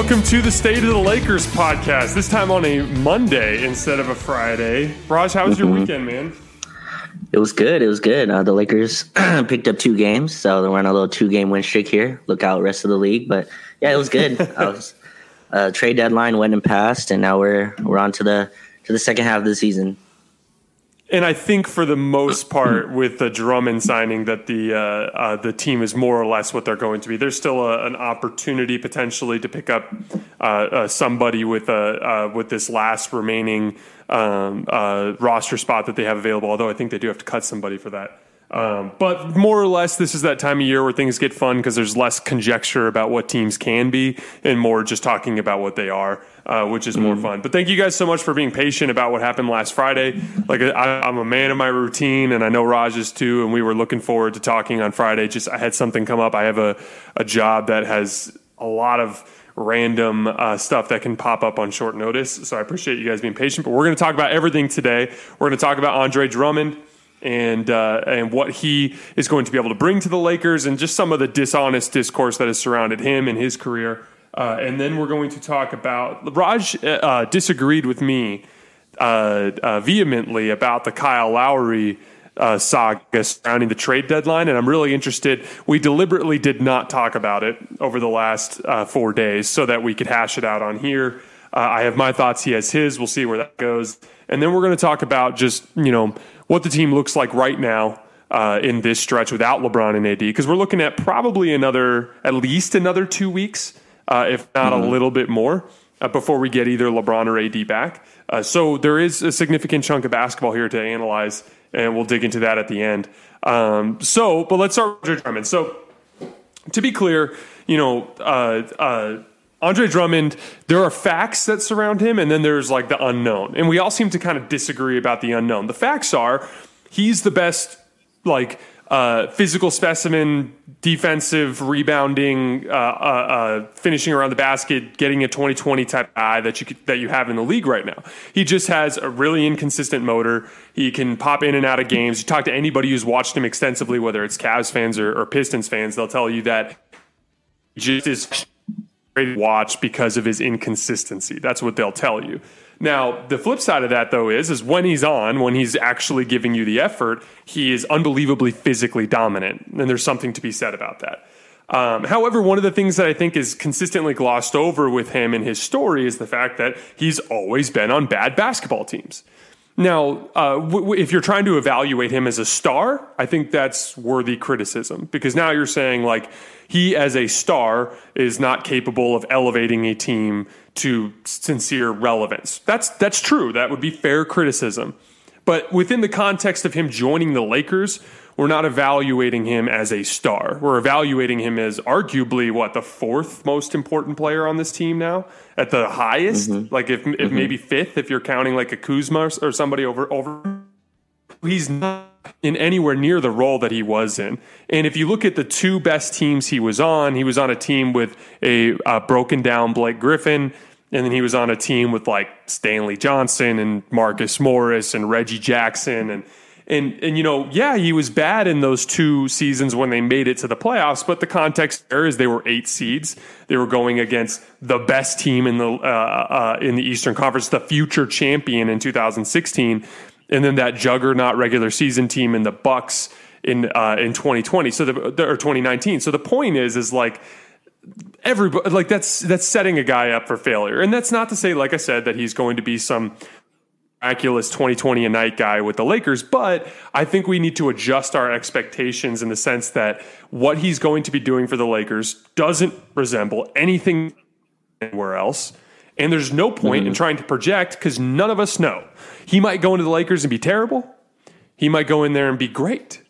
Welcome to the State of the Lakers podcast. This time on a Monday instead of a Friday. Raj, how was your mm-hmm. weekend, man? It was good. It was good. Uh, the Lakers picked up two games, so they're on a little two-game win streak here. Look out, rest of the league. But yeah, it was good. was, uh, trade deadline went and passed, and now we're we're on to the to the second half of the season. And I think for the most part, with the Drummond signing, that the uh, uh, the team is more or less what they're going to be. There's still a, an opportunity potentially to pick up uh, uh somebody with a uh, with this last remaining um, uh, roster spot that they have available. Although I think they do have to cut somebody for that. Um, but more or less, this is that time of year where things get fun because there's less conjecture about what teams can be and more just talking about what they are uh, which is more mm. fun. But thank you guys so much for being patient about what happened last Friday. Like I, am a man of my routine, and I know Raj is too. And we were looking forward to talking on Friday. Just I had something come up. I have a a job that has a lot of random uh, stuff that can pop up on short notice. So I appreciate you guys being patient. But we're going to talk about everything today. We're going to talk about Andre Drummond and uh, and what he is going to be able to bring to the Lakers, and just some of the dishonest discourse that has surrounded him and his career. Uh, and then we're going to talk about Raj uh, uh disagreed with me uh, uh, vehemently about the Kyle Lowry saga surrounding the trade deadline, and I'm really interested. We deliberately did not talk about it over the last four days so that we could hash it out on here. I have my thoughts; he has his. We'll see where that goes, and then we're going to talk about just you know what the team looks like right now. Uh, in this stretch without LeBron and AD, because we're looking at probably another, at least another two weeks uh, if not mm-hmm. a little bit more, uh, before we get either LeBron or AD back. Uh, so there is a significant chunk of basketball here to analyze, and we'll dig into that at the end. Um, so, but let's start with Andre Drummond. So, to be clear, you know, uh, uh, Andre Drummond, there are facts that surround him, and then there's like the unknown. And we all seem to kind of disagree about the unknown. The facts are he's the best, like, uh, physical specimen, defensive, rebounding, uh, uh, uh, finishing around the basket, getting a 2020 type guy that you could, that you have in the league right now. He just has a really inconsistent motor. He can pop in and out of games. You talk to anybody who's watched him extensively, whether it's Cavs fans or, or Pistons fans, they'll tell you that just is watch because of his inconsistency. That's what they'll tell you. Now, the flip side of that though is is when he's on, when he's actually giving you the effort, he is unbelievably physically dominant, and there's something to be said about that. Um, however, one of the things that I think is consistently glossed over with him in his story is the fact that he's always been on bad basketball teams. Now, uh, w- if you're trying to evaluate him as a star, I think that's worthy criticism because now you're saying like he as a star is not capable of elevating a team to sincere relevance. That's that's true. That would be fair criticism. But within the context of him joining the Lakers, we're not evaluating him as a star. We're evaluating him as arguably what the fourth most important player on this team now, at the highest. Mm-hmm. Like if, if mm-hmm. maybe fifth, if you're counting like a Kuzma or somebody over over. He's not in anywhere near the role that he was in. And if you look at the two best teams he was on, he was on a team with a, a broken down Blake Griffin. And then he was on a team with like Stanley Johnson and Marcus Morris and Reggie Jackson and and and you know, yeah, he was bad in those two seasons when they made it to the playoffs. But the context there is they were eight seeds. They were going against the best team in the uh, uh, in the Eastern Conference, the future champion in 2016, and then that juggernaut regular season team in the Bucks in uh, in 2020. So the or 2019. So the point is, is like everybody like that's that's setting a guy up for failure and that's not to say like i said that he's going to be some miraculous 2020 a night guy with the Lakers, but I think we need to adjust our expectations in the sense that what he's going to be doing for the Lakers doesn't resemble anything anywhere else. And there's no point mm-hmm. in trying to project because none of us know. He might go into the Lakers and be terrible. He might go in there and be great.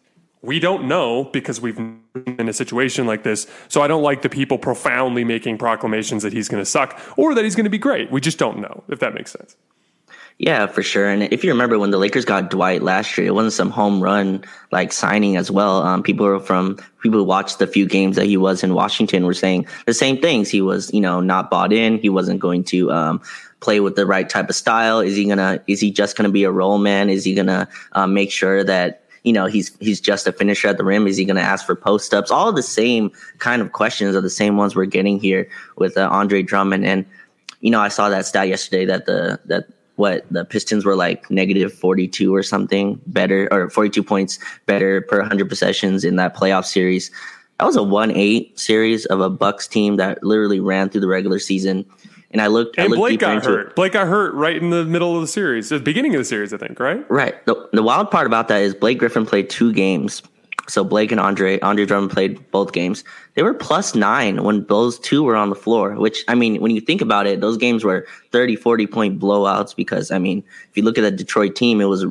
We don't know because we've been in a situation like this. So I don't like the people profoundly making proclamations that he's going to suck or that he's going to be great. We just don't know, if that makes sense. Yeah, for sure. And if you remember when the Lakers got Dwight last year, it wasn't some home run like signing as well. Um, people from people who watched the few games that he was in Washington were saying the same things. He was, you know, not bought in. He wasn't going to um, play with the right type of style. Is he gonna? Is he just gonna be a roll man? Is he gonna um, make sure that you know, he's he's just a finisher at the rim. Is he going to ask for post ups? All the same kind of questions are the same ones we're getting here with uh, Andre Drummond. And you know, I saw that stat yesterday that the that what the Pistons were like negative 42 or something better or 42 points better per 100 possessions in that playoff series. That was a 1-8 series of a Bucks team that literally ran through the regular season. And I looked. And I looked Blake got hurt. It. Blake got hurt right in the middle of the series, the beginning of the series, I think. Right. Right. The, the wild part about that is Blake Griffin played two games so Blake and Andre, Andre Drummond played both games. They were plus nine when those two were on the floor, which, I mean, when you think about it, those games were 30, 40 point blowouts because, I mean, if you look at the Detroit team, it was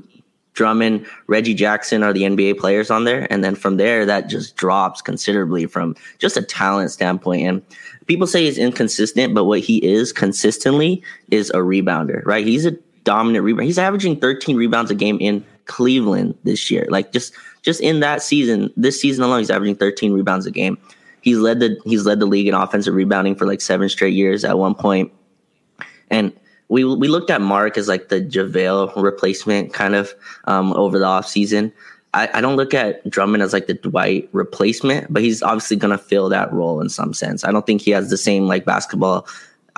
Drummond, Reggie Jackson are the NBA players on there. And then from there, that just drops considerably from just a talent standpoint. And people say he's inconsistent, but what he is consistently is a rebounder, right? He's a dominant rebounder. He's averaging 13 rebounds a game in Cleveland this year. Like just just in that season, this season alone, he's averaging 13 rebounds a game. He's led the he's led the league in offensive rebounding for like seven straight years at one point. And we we looked at Mark as like the JaVale replacement kind of um, over the offseason. I, I don't look at Drummond as like the Dwight replacement, but he's obviously going to fill that role in some sense. I don't think he has the same like basketball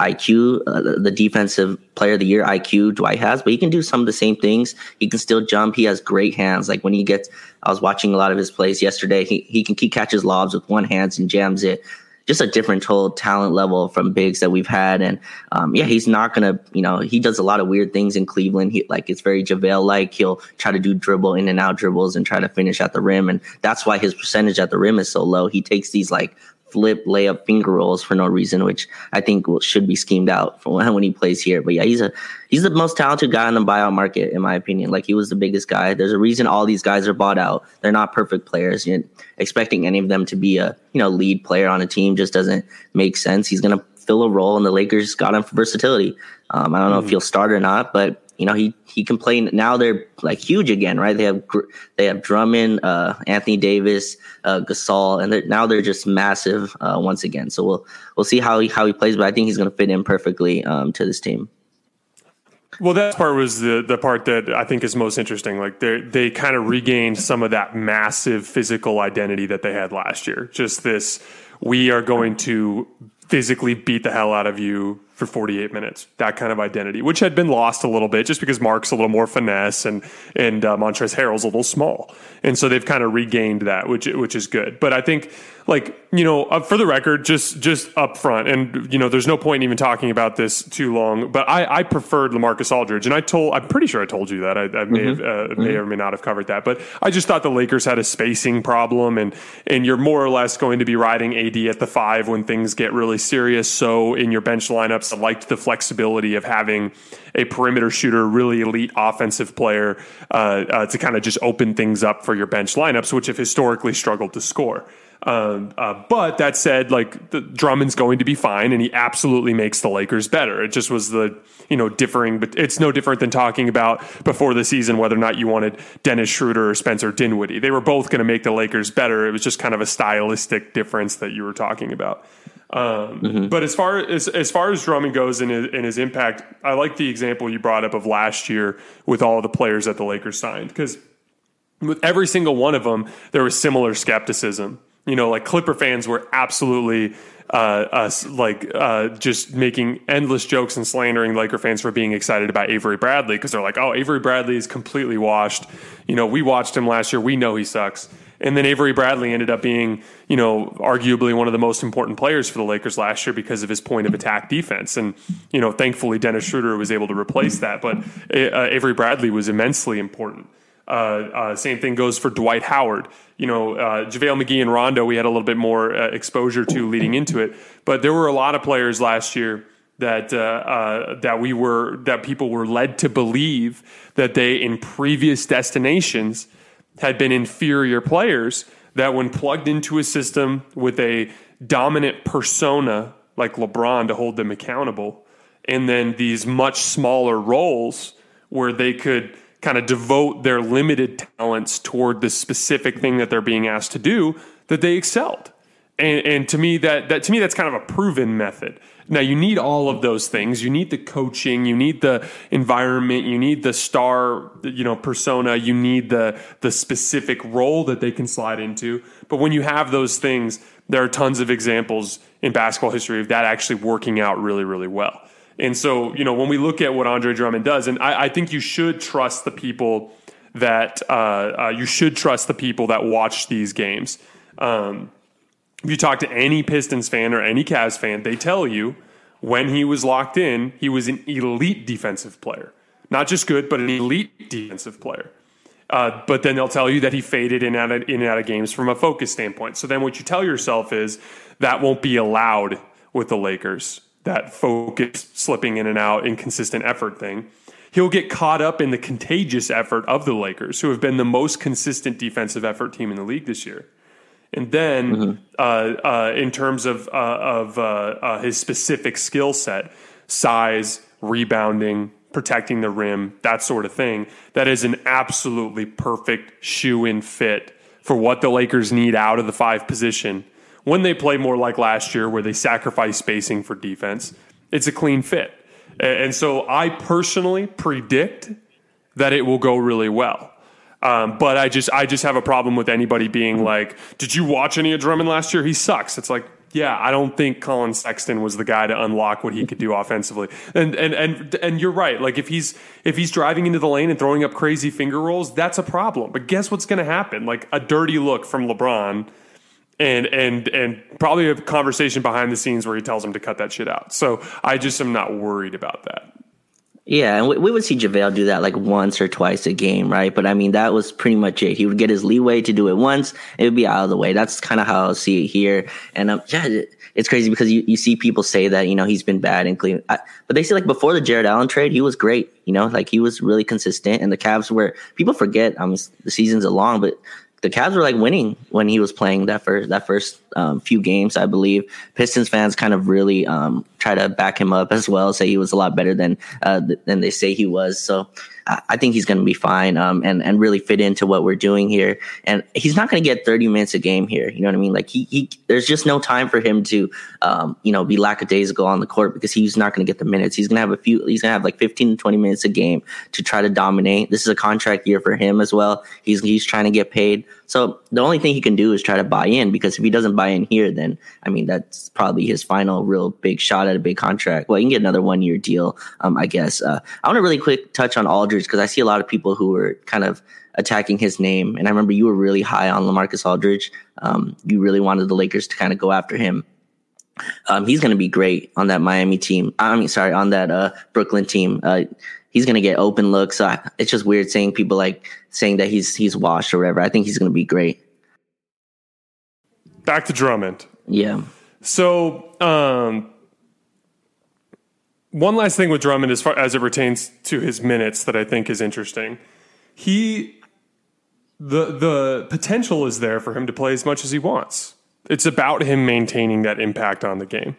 IQ, uh, the defensive player of the year IQ Dwight has, but he can do some of the same things. He can still jump. He has great hands. Like when he gets, I was watching a lot of his plays yesterday. He he can he catches lobs with one hand and jams it. Just a different total talent level from bigs that we've had, and um, yeah, he's not gonna, you know, he does a lot of weird things in Cleveland. He like it's very JaVale like. He'll try to do dribble in and out dribbles and try to finish at the rim, and that's why his percentage at the rim is so low. He takes these like flip layup finger rolls for no reason, which I think will, should be schemed out for when, when he plays here. But yeah, he's a he's the most talented guy in the buyout market, in my opinion. Like he was the biggest guy. There's a reason all these guys are bought out. They're not perfect players. You're expecting any of them to be a you know lead player on a team just doesn't make sense. He's gonna fill a role, and the Lakers got him for versatility. Um, I don't know mm. if he'll start or not, but you know, he he can play. Now they're like huge again, right? They have they have Drummond, uh, Anthony Davis, uh, Gasol, and they're, now they're just massive uh, once again. So we'll we'll see how he how he plays, but I think he's going to fit in perfectly um, to this team. Well, that part was the the part that I think is most interesting. Like they they kind of regained some of that massive physical identity that they had last year. Just this, we are going to physically beat the hell out of you for 48 minutes. That kind of identity, which had been lost a little bit just because Mark's a little more finesse and and uh, Montrezl Harrell's a little small, and so they've kind of regained that, which which is good. But I think like you know uh, for the record just just up front and you know there's no point in even talking about this too long but i i preferred lamarcus aldridge and i told i'm pretty sure i told you that i, I may mm-hmm. have uh, mm-hmm. may or may not have covered that but i just thought the lakers had a spacing problem and and you're more or less going to be riding ad at the five when things get really serious so in your bench lineups i liked the flexibility of having a perimeter shooter really elite offensive player uh, uh, to kind of just open things up for your bench lineups which have historically struggled to score um, uh, but that said, like the, Drummond's going to be fine, and he absolutely makes the Lakers better. It just was the you know differing, but it's no different than talking about before the season whether or not you wanted Dennis Schroeder or Spencer Dinwiddie. They were both going to make the Lakers better. It was just kind of a stylistic difference that you were talking about. Um, mm-hmm. But as far as as far as Drummond goes and his, his impact, I like the example you brought up of last year with all the players that the Lakers signed because with every single one of them, there was similar skepticism you know, like Clipper fans were absolutely uh, us like uh, just making endless jokes and slandering Laker fans for being excited about Avery Bradley because they're like, oh, Avery Bradley is completely washed. You know, we watched him last year. We know he sucks. And then Avery Bradley ended up being, you know, arguably one of the most important players for the Lakers last year because of his point of attack defense. And, you know, thankfully Dennis Schroeder was able to replace that. But uh, Avery Bradley was immensely important. Uh, uh, same thing goes for Dwight Howard. You know, uh, JaVale McGee and Rondo, we had a little bit more uh, exposure to leading into it. But there were a lot of players last year that uh, uh, that we were that people were led to believe that they in previous destinations had been inferior players that when plugged into a system with a dominant persona like LeBron to hold them accountable and then these much smaller roles where they could kind of devote their limited talents toward the specific thing that they're being asked to do, that they excelled. And, and to me, that, that to me, that's kind of a proven method. Now you need all of those things. You need the coaching, you need the environment, you need the star, you know, persona, you need the the specific role that they can slide into. But when you have those things, there are tons of examples in basketball history of that actually working out really, really well. And so, you know, when we look at what Andre Drummond does, and I, I think you should trust the people that uh, uh, you should trust the people that watch these games. Um, if you talk to any Pistons fan or any Cavs fan, they tell you when he was locked in, he was an elite defensive player. Not just good, but an elite defensive player. Uh, but then they'll tell you that he faded in out of, in and out of games from a focus standpoint. So then what you tell yourself is that won't be allowed with the Lakers, that focus slipping in and out, inconsistent effort thing. He'll get caught up in the contagious effort of the Lakers, who have been the most consistent defensive effort team in the league this year. And then, mm-hmm. uh, uh, in terms of uh, of uh, uh, his specific skill set, size, rebounding, protecting the rim, that sort of thing, that is an absolutely perfect shoe in fit for what the Lakers need out of the five position. When they play more like last year, where they sacrifice spacing for defense, it's a clean fit. And so, I personally predict that it will go really well. Um, but I just I just have a problem with anybody being like, "Did you watch any of Drummond last year? He sucks." It's like, yeah, I don't think Collin Sexton was the guy to unlock what he could do offensively. And and and and you're right. Like if he's if he's driving into the lane and throwing up crazy finger rolls, that's a problem. But guess what's going to happen? Like a dirty look from LeBron. And and and probably a conversation behind the scenes where he tells him to cut that shit out. So I just am not worried about that. Yeah, and we, would see JaVale do that like once or twice a game, right? But I mean, that was pretty much it. He would get his leeway to do it once, it would be out of the way. That's kind of how I see it here. And um, yeah, it's crazy because you, you see people say that, you know, he's been bad in Cleveland. I, but they say like before the Jarrett Allen trade, he was great, you know, like he was really consistent. And the Cavs were, people forget, I mean, the season's long, but the Cavs were like winning when he was playing that first that first um, few games, I believe. Pistons fans kind of really um, try to back him up as well, say he was a lot better than uh, than they say he was. So I think he's going to be fine um, and and really fit into what we're doing here. And he's not going to get 30 minutes a game here. You know what I mean? Like he, he there's just no time for him to um, you know be lackadaisical on the court because he's not going to get the minutes. He's going to have a few. He's going to have like 15 to 20 minutes a game to try to dominate. This is a contract year for him as well. He's he's trying to get paid. So the only thing he can do is try to buy in because if he doesn't buy in here, then I mean that's probably his final real big shot at a big contract. Well, you can get another one year deal, um, I guess. Uh, I want to really quick touch on Aldridge because I see a lot of people who were kind of attacking his name, and I remember you were really high on LaMarcus Aldridge. Um, you really wanted the Lakers to kind of go after him. Um, he's going to be great on that Miami team. I mean, sorry, on that uh, Brooklyn team. Uh, he's going to get open looks. So it's just weird seeing people like saying that he's he's washed or whatever. I think he's going to be great. Back to Drummond. Yeah. So, um, one last thing with Drummond, as far as it pertains to his minutes, that I think is interesting. He, the the potential is there for him to play as much as he wants. It's about him maintaining that impact on the game,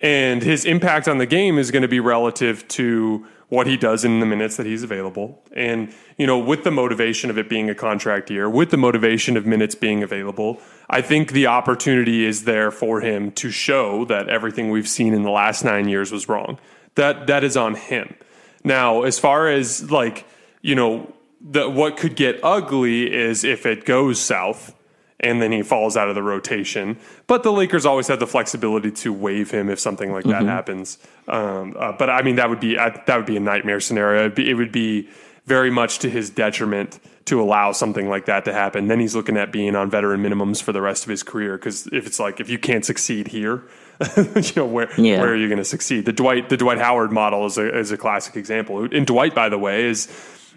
and his impact on the game is going to be relative to what he does in the minutes that he's available. And, you know, with the motivation of it being a contract year, with the motivation of minutes being available, I think the opportunity is there for him to show that everything we've seen in the last nine years was wrong. That that is on him. Now, as far as like, you know, the what could get ugly is if it goes south and then he falls out of the rotation. But the Lakers always have the flexibility to waive him if something like that mm-hmm. happens. Um, uh, but I mean, that would be uh, that would be a nightmare scenario. It'd be, it would be very much to his detriment to allow something like that to happen. Then he's looking at being on veteran minimums for the rest of his career. Because if it's like if you can't succeed here, you know where yeah. where are you going to succeed? The Dwight the Dwight Howard model is a is a classic example. And Dwight, by the way, is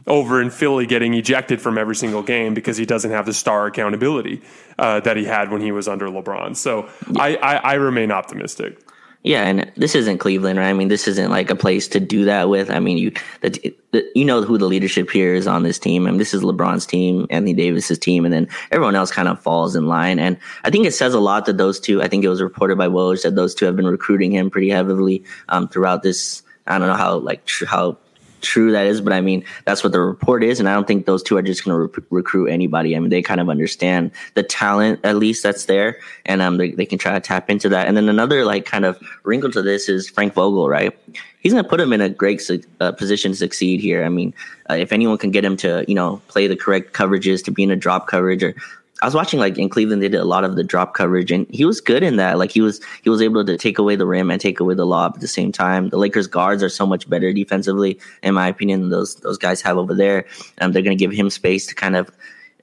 over in Philly getting ejected from every single game because he doesn't have the star accountability uh, that he had when he was under LeBron. So yeah. I, I, I remain optimistic. Yeah, and this isn't Cleveland, right? I mean, this isn't like a place to do that with. I mean, you the, the, you know who the leadership here is on this team. I mean, this is LeBron's team, Anthony Davis's team, and then everyone else kind of falls in line. And I think it says a lot that those two. I think it was reported by Woj that those two have been recruiting him pretty heavily um, throughout this. I don't know how like tr- how true that is, but I mean, that's what the report is. And I don't think those two are just going to re- recruit anybody. I mean, they kind of understand the talent, at least that's there. And um, they, they can try to tap into that. And then another like kind of wrinkle to this is Frank Vogel, right? He's going to put him in a great su- uh, position to succeed here. I mean, uh, if anyone can get him to, you know, play the correct coverages, to be in a drop coverage or I was watching like in Cleveland, they did a lot of the drop coverage, and he was good in that. Like he was he was able to take away the rim and take away the lob at the same time. The Lakers guards are so much better defensively, in my opinion, those those guys have over there. And they're going to give him space to kind of.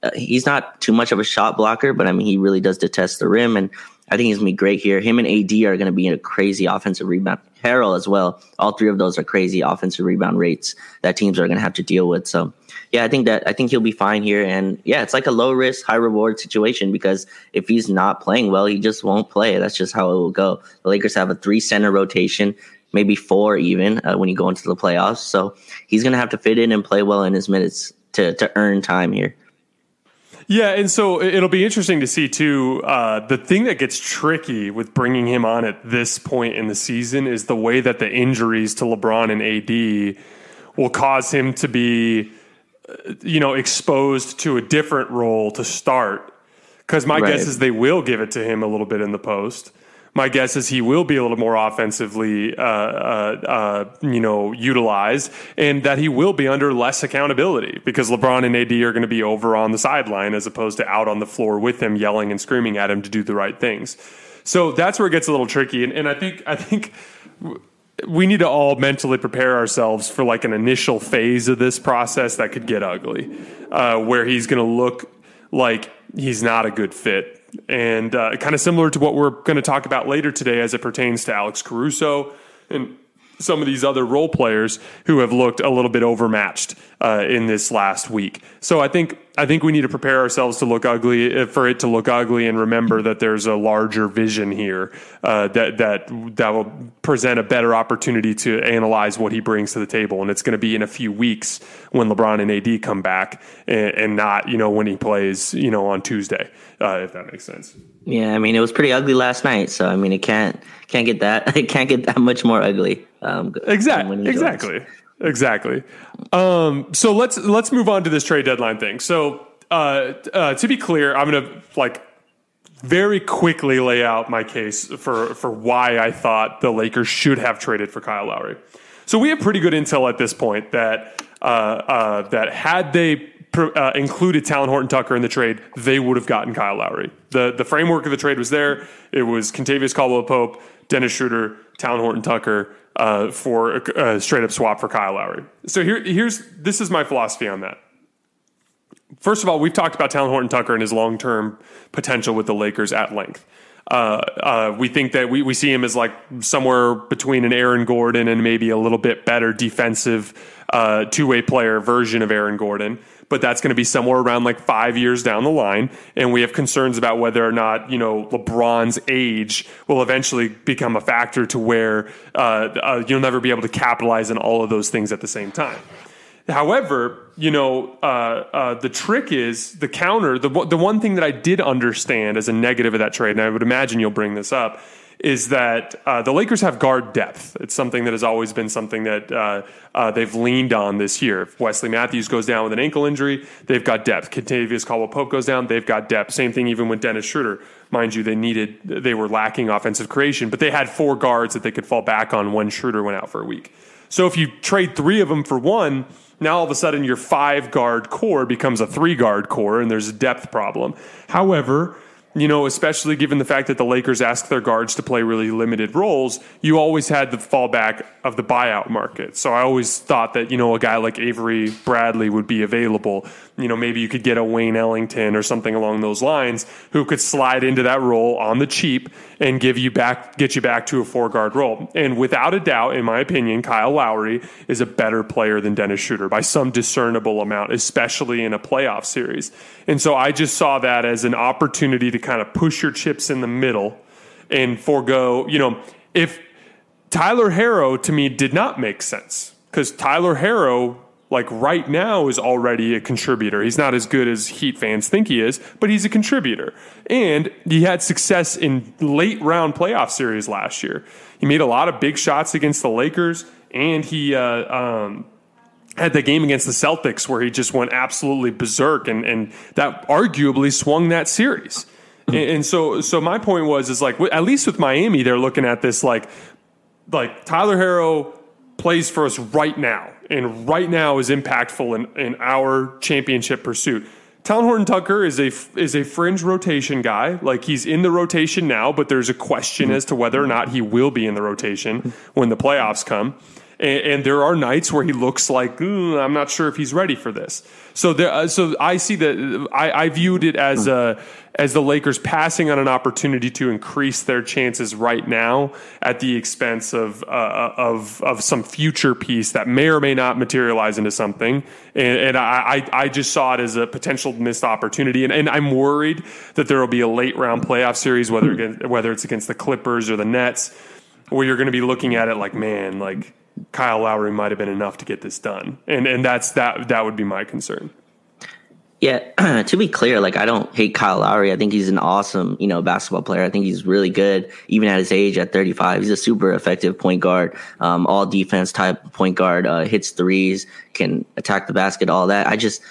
Uh, he's not too much of a shot blocker, but I mean he really does detest the rim, and I think he's gonna be great here. Him and AD are going to be in a crazy offensive rebound. Harrell as well. All three of those are crazy offensive rebound rates that teams are going to have to deal with. So yeah, I think that I think he'll be fine here. And yeah, it's like a low risk, high reward situation because if he's not playing well, he just won't play. That's just how it will go. The Lakers have a three center rotation, maybe four even uh, when you go into the playoffs. So he's going to have to fit in and play well in his minutes to to earn time here. Yeah, and so it'll be interesting to see too. Uh, the thing that gets tricky with bringing him on at this point in the season is the way that the injuries to LeBron and AD will cause him to be, you know, exposed to a different role to start. Because my right. guess is they will give it to him a little bit in the post my guess is he will be a little more offensively, uh, uh, uh, you know, utilized, and that he will be under less accountability because LeBron and AD are going to be over on the sideline as opposed to out on the floor with him, yelling and screaming at him to do the right things. So that's where it gets a little tricky, and, and I think I think we need to all mentally prepare ourselves for like an initial phase of this process that could get ugly, uh, where he's going to look like he's not a good fit and uh, kind of similar to what we're going to talk about later today as it pertains to Alex Caruso and some of these other role players who have looked a little bit overmatched uh, in this last week. So I think I think we need to prepare ourselves to look ugly uh, for it to look ugly, and remember that there's a larger vision here uh, that that that will present a better opportunity to analyze what he brings to the table, and it's going to be in a few weeks when LeBron and AD come back, and, and not you know when he plays you know on Tuesday, uh, if that makes sense. Yeah, I mean it was pretty ugly last night, so I mean it can't can't get that it can't get that much more ugly. Um, exactly, exactly. Exactly. Um, so let's let's move on to this trade deadline thing. So uh, uh, to be clear, I'm going to like very quickly lay out my case for for why I thought the Lakers should have traded for Kyle Lowry. So we have pretty good intel at this point that uh, uh that had they uh, included Talen Horton Tucker in the trade, they would have gotten Kyle Lowry. the The framework of the trade was there. It was Kentavious Caldwell Pope, Dennis Schroeder, Talen Horton Tucker, uh, for a, a, straight up swap for Kyle Lowry. So here, here's this is my philosophy on that. First of all, we've talked about Talen Horton Tucker and his long term potential with the Lakers at length. Uh, uh, we think that we, we see him as like somewhere between an Aaron Gordon and maybe a little bit better defensive uh, two way player version of Aaron Gordon but that's going to be somewhere around like five years down the line. And we have concerns about whether or not, you know, LeBron's age will eventually become a factor to where uh, uh, you'll never be able to capitalize on all of those things at the same time. However, you know, uh, uh, the trick is the counter. The the one thing that I did understand as a negative of that trade, and I would imagine you'll bring this up, is that uh, the Lakers have guard depth. It's something that has always been something that uh, uh, they've leaned on this year. If Wesley Matthews goes down with an ankle injury, they've got depth. Kentavious Caldwell Pope goes down, they've got depth. Same thing even with Dennis Schroeder. Mind you, they needed they were lacking offensive creation, but they had four guards that they could fall back on when Schroeder went out for a week. So if you trade three of them for one, now all of a sudden your five guard core becomes a three guard core, and there's a depth problem. However, you know, especially given the fact that the Lakers ask their guards to play really limited roles, you always had the fallback of the buyout market. So I always thought that, you know, a guy like Avery Bradley would be available. You know, maybe you could get a Wayne Ellington or something along those lines who could slide into that role on the cheap and give you back, get you back to a four guard role. And without a doubt, in my opinion, Kyle Lowry is a better player than Dennis Schroeder by some discernible amount, especially in a playoff series. And so I just saw that as an opportunity to kind of push your chips in the middle and forego, you know, if Tyler Herro to me did not make sense because Tyler Herro, like right now, is already a contributor. He's not as good as Heat fans think he is, but he's a contributor. And he had success in late round playoff series last year. He made a lot of big shots against the Lakers, and he, uh, um, had the game against the Celtics where he just went absolutely berserk, and and that arguably swung that series. and, and so so my point was is like at least with Miami, they're looking at this like like Tyler Herro plays for us right now, and right now is impactful in, in our championship pursuit. Talen Horton Tucker is a is a fringe rotation guy. Like he's in the rotation now, but there's a question mm-hmm. as to whether or not he will be in the rotation when the playoffs come. And, and there are nights where he looks like mm, I'm not sure if he's ready for this. So there, uh, so I see that I, I viewed it as a as the Lakers passing on an opportunity to increase their chances right now at the expense of uh, uh, of of some future piece that may or may not materialize into something. And, and I, I just saw it as a potential missed opportunity. And, and I'm worried that there will be a late round playoff series, whether against, whether it's against the Clippers or the Nets, where you're going to be looking at it like, man, like Kyle Lowry might have been enough to get this done. And and that's that that would be my concern. Yeah, to be clear, like I don't hate Kyle Lowry. I think he's an awesome, you know, basketball player. I think he's really good, even at his age at 35. He's a super effective point guard, um, all defense type point guard, uh, hits threes, can attack the basket, all that. I just,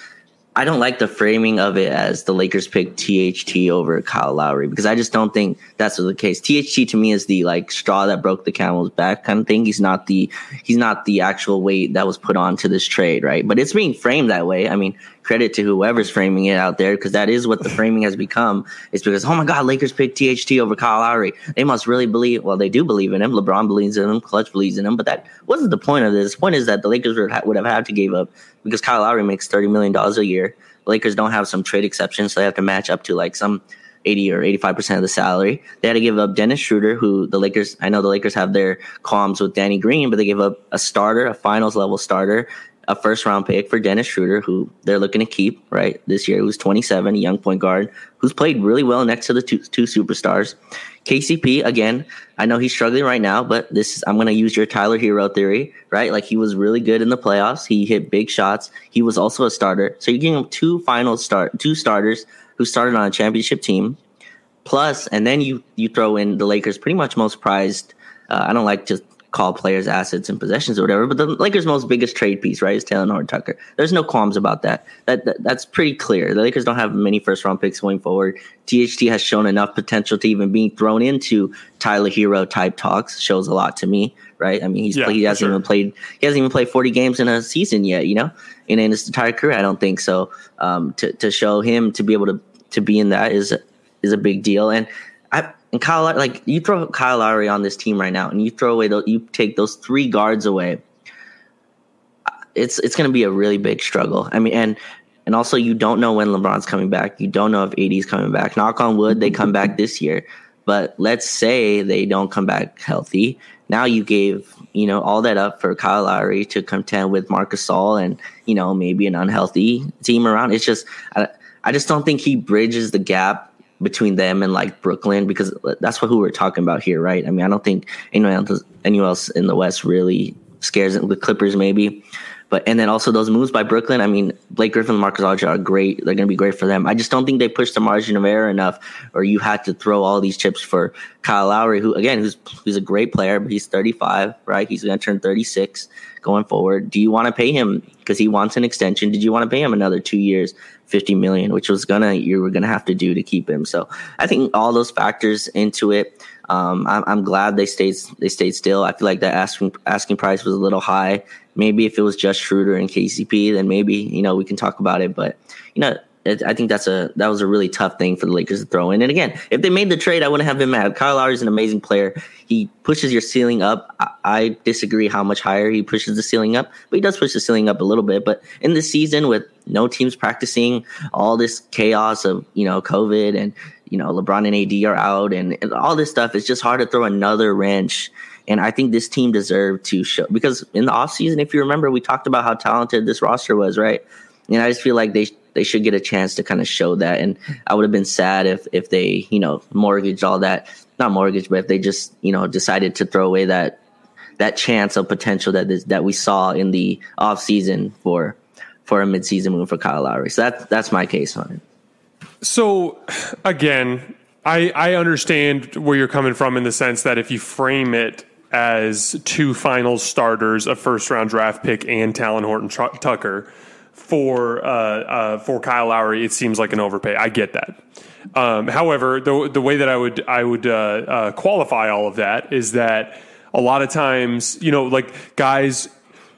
I don't like the framing of it as the Lakers pick THT over Kyle Lowry because I just don't think that's the case. THT to me is the like straw that broke the camel's back kind of thing. He's not the he's not the actual weight that was put onto this trade, right? But it's being framed that way. I mean, credit to whoever's framing it out there because that is what the framing has become. It's because oh my god, Lakers picked THT over Kyle Lowry. They must really believe. Well, they do believe in him. LeBron believes in him. Klutch believes in him. But that wasn't the point of this. The point is that the Lakers would have had to give up because Kyle Lowry makes thirty million dollars a year. The Lakers don't have some trade exceptions, so they have to match up to like some 80 or 85% of the salary. They had to give up Dennis Schroeder, who the Lakers, I know the Lakers have their qualms with Danny Green, but they gave up a starter, a finals level starter, a first round pick for Dennis Schroeder, who they're looking to keep, right? This year, who's 27, a young point guard, who's played really well next to the two, two superstars. KCP, again, I know he's struggling right now, but this is, I'm going to use your Tyler Herro theory, right? Like he was really good in the playoffs. He hit big shots. He was also a starter. So you're getting him two final start, two starters who started on a championship team. Plus, and then you you throw in the Lakers' pretty much most prized. Uh, I don't like to call players assets and possessions or whatever. But the Lakers' most biggest trade piece, right, is Talen Horton Tucker. There's no qualms about that. That, that. That's pretty clear. The Lakers don't have many first round picks going forward. THT has shown enough potential to even being thrown into Tyler Herro type talks. Shows a lot to me, right? I mean, he's yeah, he hasn't sure. even played he hasn't even played 40 games in a season yet. You know, in, in his entire career, I don't think so. Um, to to show him to be able to to be in that is is a big deal. And I and Kyle, like you throw Kyle Lowry on this team right now, and you throw away you take those three guards away. Uh, it's it's going to be a really big struggle. I mean, and and also you don't know when LeBron's coming back. You don't know if AD's coming back. Knock on wood, they come back this year. But let's say they don't come back healthy. Now you gave you know all that up for Kyle Lowry to contend with Marcus Gasol and you know maybe an unhealthy team around. It's just I, I just don't think he bridges the gap between them and like Brooklyn because that's what who we're talking about here, right? I mean, I don't think anyone else, anyone else in the West really scares the Clippers, maybe. But and then also those moves by Brooklyn. I mean, Blake Griffin and Marcus Aldridge are great. They're going to be great for them. I just don't think they pushed the margin of error enough, or you had to throw all these chips for Kyle Lowry, who again, who's who's a great player, but he's 35, right? He's going to turn 36 going forward. Do you want to pay him because he wants an extension? Did you want to pay him another two years, 50 million, which was gonna you were gonna have to do to keep him? So I think all those factors into it. Um, I'm, I'm glad they stayed they stayed still. I feel like that asking asking price was a little high. Maybe if it was just Schroeder and KCP, then maybe you know we can talk about it. But you know, it, I think that's a that was a really tough thing for the Lakers to throw in. And again, if they made the trade, I wouldn't have been mad. Kyle Lowry is an amazing player. He pushes your ceiling up. I, I, disagree how much higher he pushes the ceiling up, but he does push the ceiling up a little bit. But in this season, with no teams practicing, all this chaos of you know COVID and you know LeBron and AD are out, and, and all this stuff, it's just hard to throw another wrench. And I think this team deserved to show because in the offseason, if you remember, we talked about how talented this roster was, right? And I just feel like they they should get a chance to kind of show that. And I would have been sad if if they you know mortgaged all that, not mortgage, but if they just you know decided to throw away that that chance of potential that this, that we saw in the off season for for a midseason move for Kyle Lowry. So that's that's my case on it. So again, I I understand where you're coming from in the sense that if you frame it as two final starters, a first round draft pick, and Talen Horton Tucker for uh, uh, for Kyle Lowry, it seems like an overpay. I get that. Um, however, the the way that I would I would uh, uh, qualify all of that is that a lot of times, you know, like guys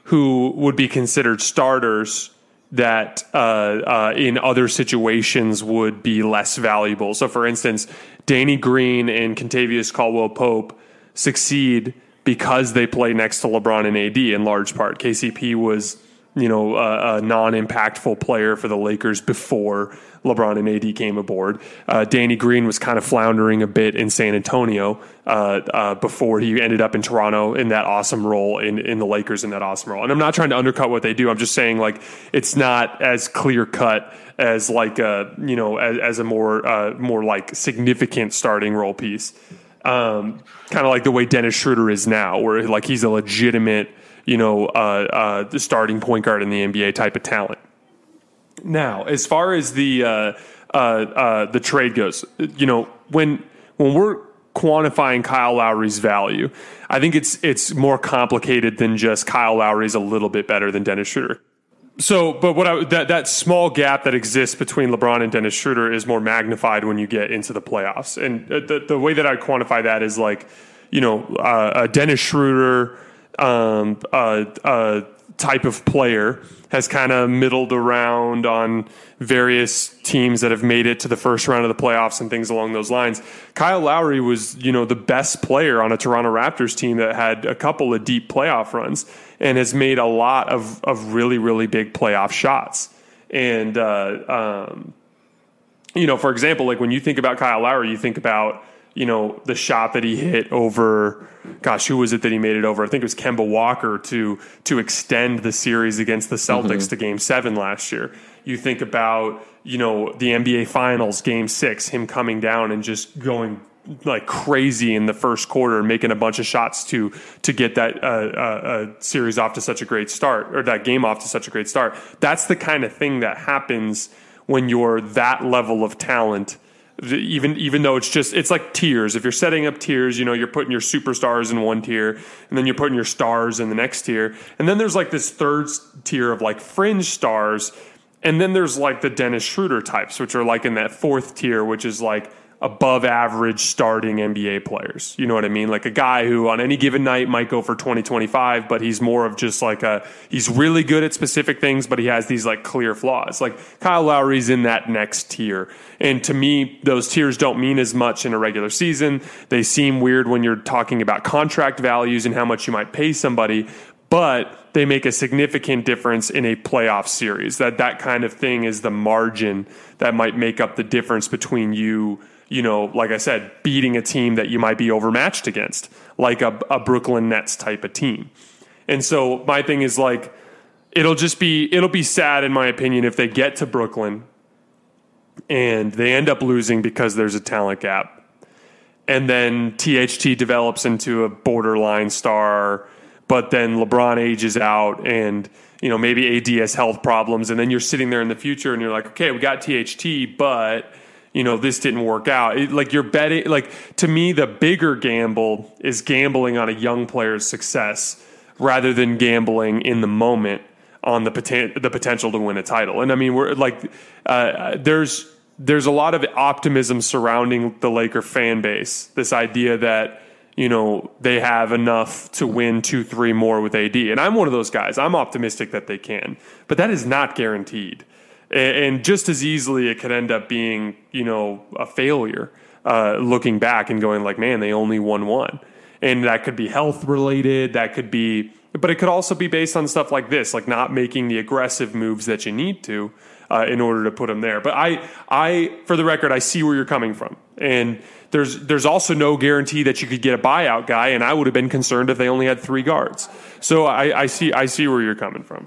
who would be considered starters that uh, uh, in other situations would be less valuable. So, for instance, Danny Green and Kentavious Caldwell Pope succeed because they play next to LeBron and AD in large part. KCP was you know, a, a non-impactful player for the Lakers before LeBron and AD came aboard. Uh, Danny Green was kind of floundering a bit in San Antonio uh, uh, before he ended up in Toronto in that awesome role in, in the Lakers in that awesome role. And I'm not trying to undercut what they do. I'm just saying like it's not as clear cut as like a you know as, as a more uh, more like significant starting role piece. Um, kind of like the way Dennis Schroeder is now, where like he's a legitimate you know, uh, uh, the starting point guard in the NBA type of talent. Now, as far as the uh, uh, the trade goes, you know, when when we're quantifying Kyle Lowry's value, I think it's it's more complicated than just Kyle Lowry's a little bit better than Dennis Schroeder. So, but what I, that that small gap that exists between LeBron and Dennis Schroeder is more magnified when you get into the playoffs. And the the way that I quantify that is like, you know, uh, Dennis Schroeder um, uh, uh, type of player has kind of middled around on various teams that have made it to the first round of the playoffs and things along those lines. Kyle Lowry was, you know, the best player on a Toronto Raptors team that had a couple of deep playoff runs and has made a lot of, of really, really big playoff shots. And, uh, um, you know, for example, like when you think about Kyle Lowry, you think about, you know, the shot that he hit over, gosh, who was it that he made it over? I think it was Kemba Walker to to extend the series against the Celtics mm-hmm. to Game Seven last year. You think about, you know, the NBA Finals, Game Six, him coming down and just going like crazy in the first quarter, making a bunch of shots to to get that uh, uh, uh, series off to such a great start, or that game off to such a great start. That's the kind of thing that happens when you're that level of talent even even though it's just it's like tiers. If you're setting up tiers you know you're putting your superstars in one tier and then you're putting your stars in the next tier. And then there's like this third tier of like fringe stars and then there's like the Dennis Schroeder types which are like in that fourth tier which is like above average starting NBA players. You know what I mean? Like a guy who on any given night might go for 20, 25, but he's more of just like a, he's really good at specific things, but he has these like clear flaws. Like Kyle Lowry's in that next tier. And to me, those tiers don't mean as much in a regular season. They seem weird when you're talking about contract values and how much you might pay somebody, but they make a significant difference in a playoff series. That that kind of thing is the margin that might make up the difference between you you know, like I said, beating a team that you might be overmatched against, like a, a Brooklyn Nets type of team. And so my thing is like, it'll just be it'll be sad in my opinion if they get to Brooklyn and they end up losing because there's a talent gap. And then THT develops into a borderline star, but then LeBron ages out and you know maybe AD has health problems and then you're sitting there in the future and you're like, "Okay, we got THT, but you know this didn't work out. It, like you're betting like to me the bigger gamble is gambling on a young player's success rather than gambling in the moment on the poten- the potential to win a title. And i mean we're like uh, there's there's a lot of optimism surrounding the Laker fan base. This idea that you know they have enough to win two three more with AD and I'm one of those guys. I'm optimistic that they can. But that is not guaranteed and just as easily it could end up being you know a failure uh, looking back and going like man they only won one. And that could be health related that could be but it could also be based on stuff like this like not making the aggressive moves that you need to uh, in order to put them there. But i i for the record i see where you're coming from. And there's there's also no guarantee that you could get a buyout guy and i would have been concerned if they only had three guards. So i, I see i see where you're coming from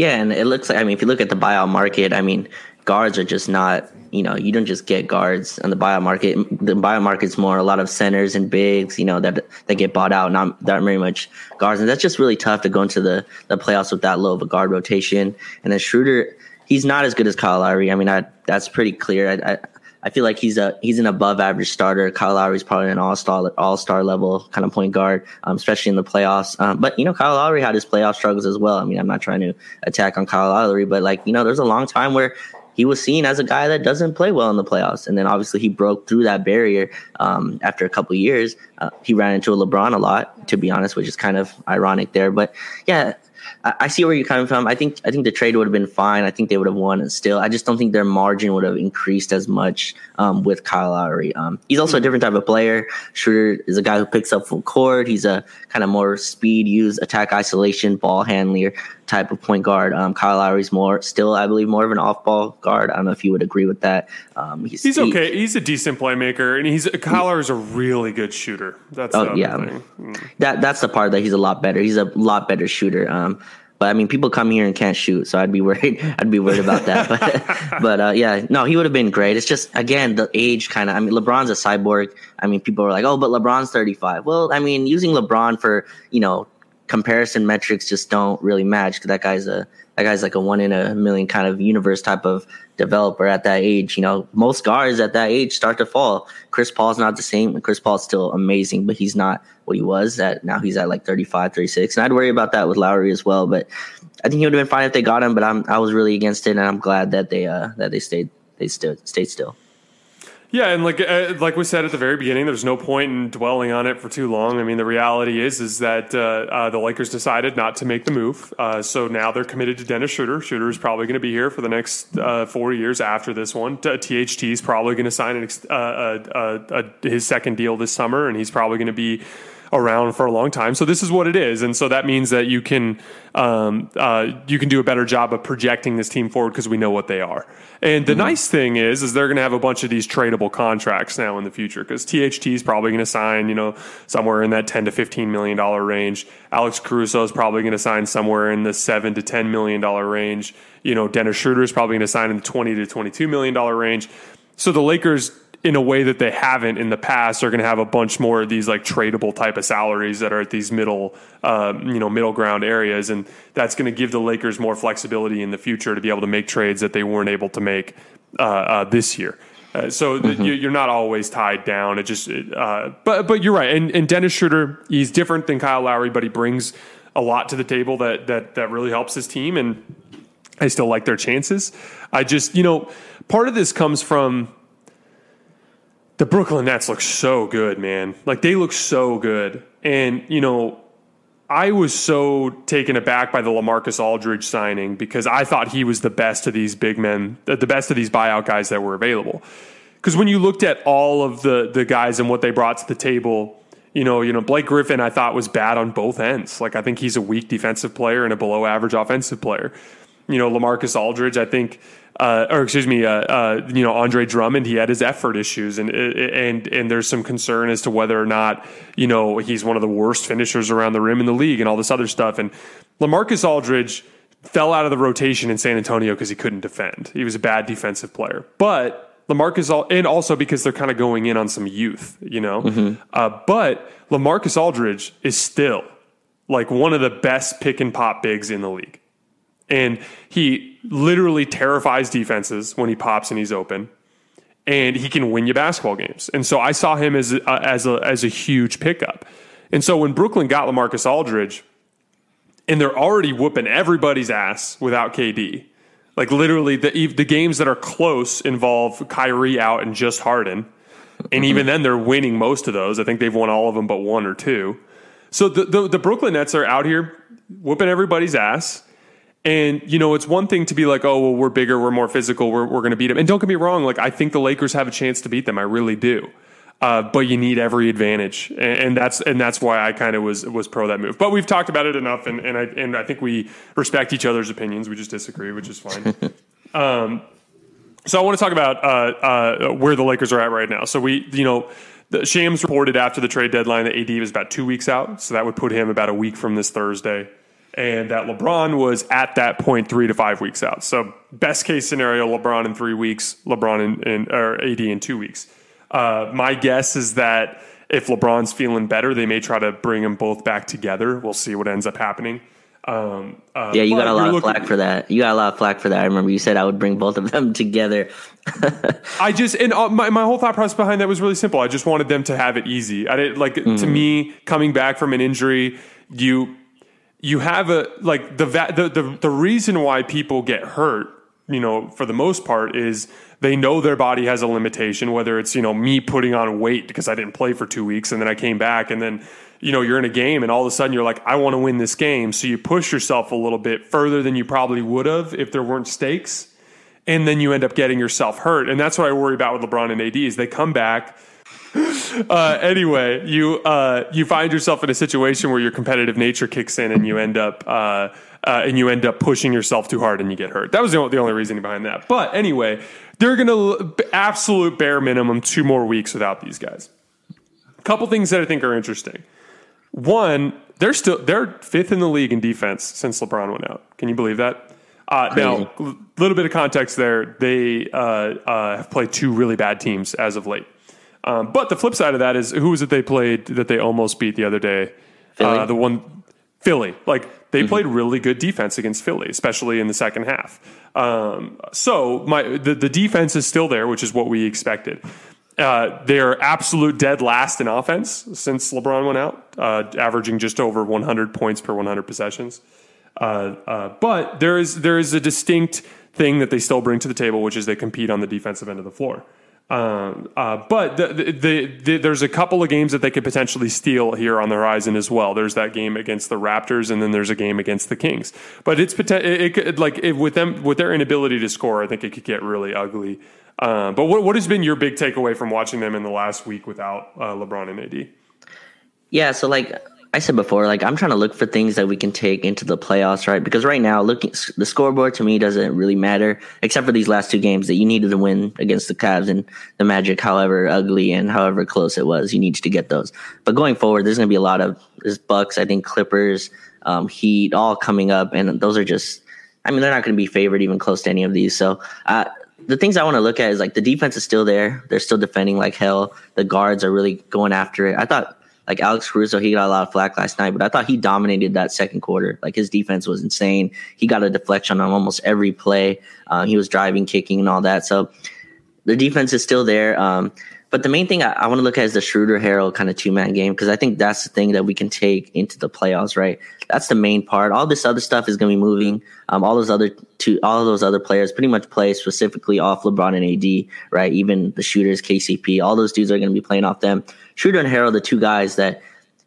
yeah, and it looks like I mean, if you look at the buyout market, I mean, guards are just not you know you don't just get guards on the buyout market. The buyout market's more a lot of centers and bigs, you know, that that get bought out, not that very much guards, and that's just really tough to go into the the playoffs with that low of a guard rotation. And then Schroeder, he's not as good as Kyle Lowry. I mean, I, that's pretty clear. I, I I feel like he's a he's an above average starter. Kyle Lowry's probably an all star all star level kind of point guard, um, especially in the playoffs. Um, but you know, Kyle Lowry had his playoff struggles as well. I mean, I'm not trying to attack on Kyle Lowry, but like you know, there's a long time where he was seen as a guy that doesn't play well in the playoffs. And then obviously he broke through that barrier um, after a couple years. Uh, he ran into a LeBron a lot, to be honest, which is kind of ironic there. But yeah, I, see where you're coming from. I think I think the trade would have been fine. I think they would have won and still. I just don't think their margin would have increased as much um, with Kyle Lowry. Um, he's also a different type of player. Schroeder is a guy who picks up full court. He's a kind of more speed use, attack isolation, ball handler type of point guard. Um, Kyle Lowry's more still, I believe, more of an off ball guard. I don't know if you would agree with that. Um, he's, he's okay. He, he's a decent playmaker, and he's Kyle Lowry's a really good shooter. That's oh yeah, mm. that that's the part that he's a lot better. He's a lot better shooter. Um, but I mean, people come here and can't shoot, so I'd be worried. I'd be worried about that. But, but uh, yeah, no, he would have been great. It's just again the age kind of. I mean, LeBron's a cyborg. I mean, people are like, oh, but LeBron's thirty five. Well, I mean, using LeBron for you know comparison metrics just don't really match because that guy's a that guy's like a one in a million kind of universe type of developer at that age. You know, most guards at that age start to fall. Chris Paul's not the same. Chris Paul's still amazing, but he's not what he was at now he's at like 35, 36. And I'd worry about that with Lowry as well. But I think he would have been fine if they got him, but I'm I was really against it and I'm glad that they uh that they stayed they stood stayed still. Yeah, and like uh, like we said at the very beginning, there's no point in dwelling on it for too long. I mean, the reality is is that uh, uh, the Lakers decided not to make the move, uh, so now they're committed to Dennis Schroeder. Schroeder is probably going to be here for the next uh, four years after this one. THT is probably going to sign an ex- uh, his second deal this summer, and he's probably going to be around for a long time. So this is what it is, and so that means that you can um, uh, you can do a better job of projecting this team forward because we know what they are. And the mm-hmm. nice thing is, is they're going to have a bunch of these tradable contracts now in the future because THT is probably going to sign, you know, somewhere in that ten to fifteen million dollar range. Alex Caruso is probably going to sign somewhere in the seven to ten million dollar range. You know, Dennis Schroeder is probably going to sign in the twenty to twenty two million dollar range. So the Lakers in a way that they haven't in the past are going to have a bunch more of these like tradable type of salaries that are at these middle uh, you know middle ground areas and that's going to give the lakers more flexibility in the future to be able to make trades that they weren't able to make uh, uh, this year. Uh, so mm-hmm. the, you're not always tied down. It just uh, but but you're right. And, and dennis schroeder he's different than kyle lowry but he brings a lot to the table that that that really helps his team and i still like their chances. I just you know part of this comes from the Brooklyn Nets look so good, man. Like they look so good. And, you know, I was so taken aback by the LaMarcus Aldridge signing because I thought he was the best of these big men, uh, the best of these buyout guys that were available. Because when you looked at all of the the guys and what they brought to the table, you know, you know, Blake Griffin I thought was bad on both ends. Like I think he's a weak defensive player and a below average offensive player. You know, LaMarcus Aldridge, I think uh, or excuse me, uh, uh, you know, Andre Drummond, he had his effort issues, and and and there's some concern as to whether or not you know he's one of the worst finishers around the rim in the league, and all this other stuff. And LaMarcus Aldridge fell out of the rotation in San Antonio because he couldn't defend. He was a bad defensive player, but LaMarcus, and also because they're kind of going in on some youth, you know. Mm-hmm. Uh, but LaMarcus Aldridge is still like one of the best pick and pop bigs in the league. And he literally terrifies defenses when he pops and he's open. And he can win you basketball games. And so I saw him as a, as a, as a huge pickup. And so when Brooklyn got LaMarcus Aldridge, and they're already whooping everybody's ass without KD. Like literally, the the games that are close involve Kyrie out and just Harden, and even then they're winning most of those. I think they've won all of them but one or two. So the the, the Brooklyn Nets are out here whooping everybody's ass. And, you know, it's one thing to be like, oh, well, we're bigger, we're more physical, we're, we're going to beat them. And don't get me wrong, like, I think the Lakers have a chance to beat them. I really do. Uh, but you need every advantage, and, and that's and that's why I kind of was was pro that move. But we've talked about it enough, and, and I and I think we respect each other's opinions. We just disagree, which is fine. um, so I want to talk about uh, uh, where the Lakers are at right now. So we, you know, the Shams reported after the trade deadline that AD was about two weeks out, so that would put him about a week from this Thursday and that LeBron was at that point three to five weeks out. So best case scenario, LeBron in three weeks, LeBron in, in or AD in two weeks. Uh, my guess is that if LeBron's feeling better, they may try to bring them both back together. We'll see what ends up happening. Um, uh, yeah, you got a lot of flack for that. You got a lot of flack for that. I remember you said I would bring both of them together. I just and uh, my my whole thought process behind that was really simple. I just wanted them to have it easy. I did like mm. to me coming back from an injury, you you have a like the, the the the reason why people get hurt, you know, for the most part is they know their body has a limitation. Whether it's you know me putting on weight because I didn't play for two weeks and then I came back and then you know, you're in a game and all of a sudden you're like, I want to win this game. So you push yourself a little bit further than you probably would have if there weren't stakes. And then you end up getting yourself hurt. And that's what I worry about with LeBron and AD is they come back. Uh, anyway, you uh, you find yourself in a situation where your competitive nature kicks in and you end up uh, uh and you end up pushing yourself too hard and you get hurt. That was the only, the only reasoning behind that. But anyway, they're going to absolute bare minimum two more weeks without these guys. A couple things that I think are interesting. One, they're still they're fifth in the league in defense since LeBron went out. Can you believe that? Uh, now, a little bit of context there. They uh, uh, have played two really bad teams as of late. Um, but the flip side of that is who was it they played that they almost beat the other day? Uh, the one Philly. Like they mm-hmm. played really good defense against Philly, especially in the second half. Um, so my the, the defense is still there, which is what we expected. Uh, they are absolute dead last in offense since LeBron went out, uh, averaging just over 100 points per 100 possessions. Uh, uh, but there is there is a distinct thing that they still bring to the table, which is they compete on the defensive end of the floor. Um, uh, but the, the, the, there's a couple of games that they could potentially steal here on the horizon as well. There's that game against the Raptors, and then there's a game against the Kings. But it's it, it, like it, with them with their inability to score, I think it could get really ugly. Uh, but what what has been your big takeaway from watching them in the last week without uh, LeBron and AD? Yeah, so like I said before, like I'm trying to look for things that we can take into the playoffs, right? Because right now, looking the scoreboard to me doesn't really matter, except for these last two games that you needed to win against the Cavs and the Magic. However ugly and however close it was, you needed to get those. But going forward, there's going to be a lot of there's Bucks, I think Clippers, um, Heat, all coming up, and those are just. I mean, they're not going to be favored even close to any of these. So uh, the things I want to look at is like the defense is still there. They're still defending like hell. The guards are really going after it. I thought like Alex Caruso, he got a lot of flack last night, but I thought he dominated that second quarter. Like his defense was insane. He got a deflection on almost every play. Uh, he was driving, kicking, and all that. So the defense is still there. Um, but the main thing I, I want to look at is the Schroeder Harrell kind of two man game because I think that's the thing that we can take into the playoffs, right? That's the main part. All this other stuff is going to be moving. Um, all those other two, all those other players pretty much play specifically off LeBron and AD, right? Even the shooters, KCP, all those dudes are going to be playing off them. Schroeder and Harrell, the two guys that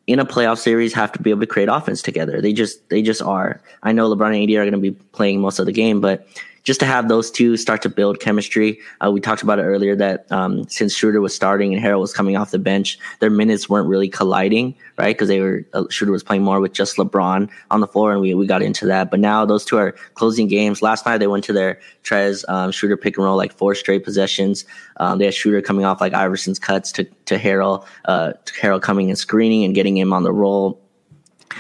in a playoff series have to be able to create offense together. They just they just are. I know LeBron and AD are going to be playing most of the game, but just to have those two start to build chemistry. Uh, we talked about it earlier that um, since Schroeder was starting and Harrell was coming off the bench, their minutes weren't really colliding, right? Because they were uh, Schroeder was playing more with just LeBron on the floor, and we we got into that. But now those two are closing games. Last night they went to their Trez um, Schroeder pick and roll like four straight possessions. Um, they had Schroeder coming off like Iverson's cuts to to Harrell, uh, to Harrell coming and screening and getting him on the roll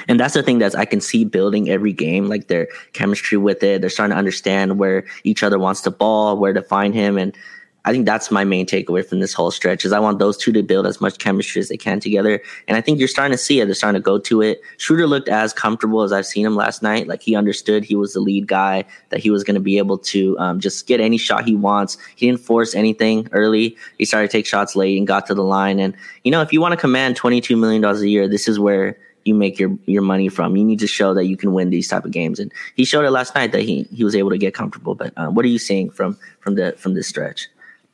and that's the thing that I can see building every game, like their chemistry with it. They're starting to understand where each other wants the ball, where to find him. And I think that's my main takeaway from this whole stretch is I want those two to build as much chemistry as they can together. And I think you're starting to see it. They're starting to go to it. Schroeder looked as comfortable as I've seen him last night. Like he understood he was the lead guy, that he was going to be able to um, just get any shot he wants. He didn't force anything early. He started to take shots late and got to the line. And, you know, if you want to command $22 million a year, this is where you make your your money from. You need to show that you can win these type of games, and he showed it last night that he he was able to get comfortable. But um, what are you seeing from from the from this stretch?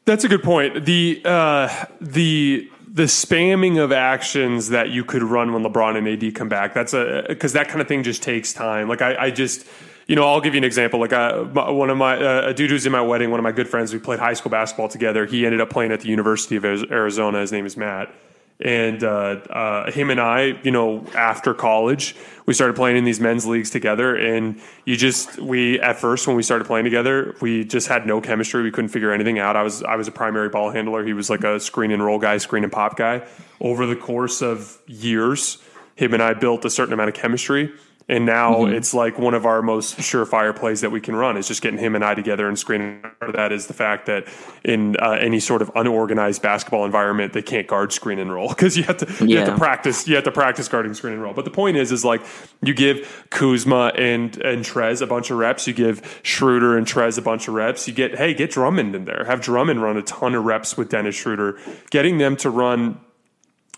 That's a good point. The uh, the the spamming of actions that you could run when LeBron and AD come back. That's a because that kind of thing just takes time. Like I, I just you know, I'll give you an example. Like uh, one of my uh, a dude who's in my wedding, one of my good friends, we played high school basketball together. He ended up playing at the University of Arizona. His name is Matt and uh, uh, him and I, you know, after college, we started playing in these men's leagues together. And you just we at first when we started playing together, we just had no chemistry. We couldn't figure anything out. I was I was a primary ball handler. He was like a screen and roll guy, screen and pop guy. Over the course of years, him and I built a certain amount of chemistry. And now mm-hmm. it's like one of our most surefire plays that we can run is just getting him and I together and screening. Part of that is the fact that in uh, any sort of unorganized basketball environment, they can't guard screen and roll because you have to you have to practice you have to practice guarding screen and roll. But the point is, is like you give Kuzma and and Trez a bunch of reps, you give Schroeder and Trez a bunch of reps. You get hey, get Drummond in there, have Drummond run a ton of reps with Dennis Schroeder, getting them to run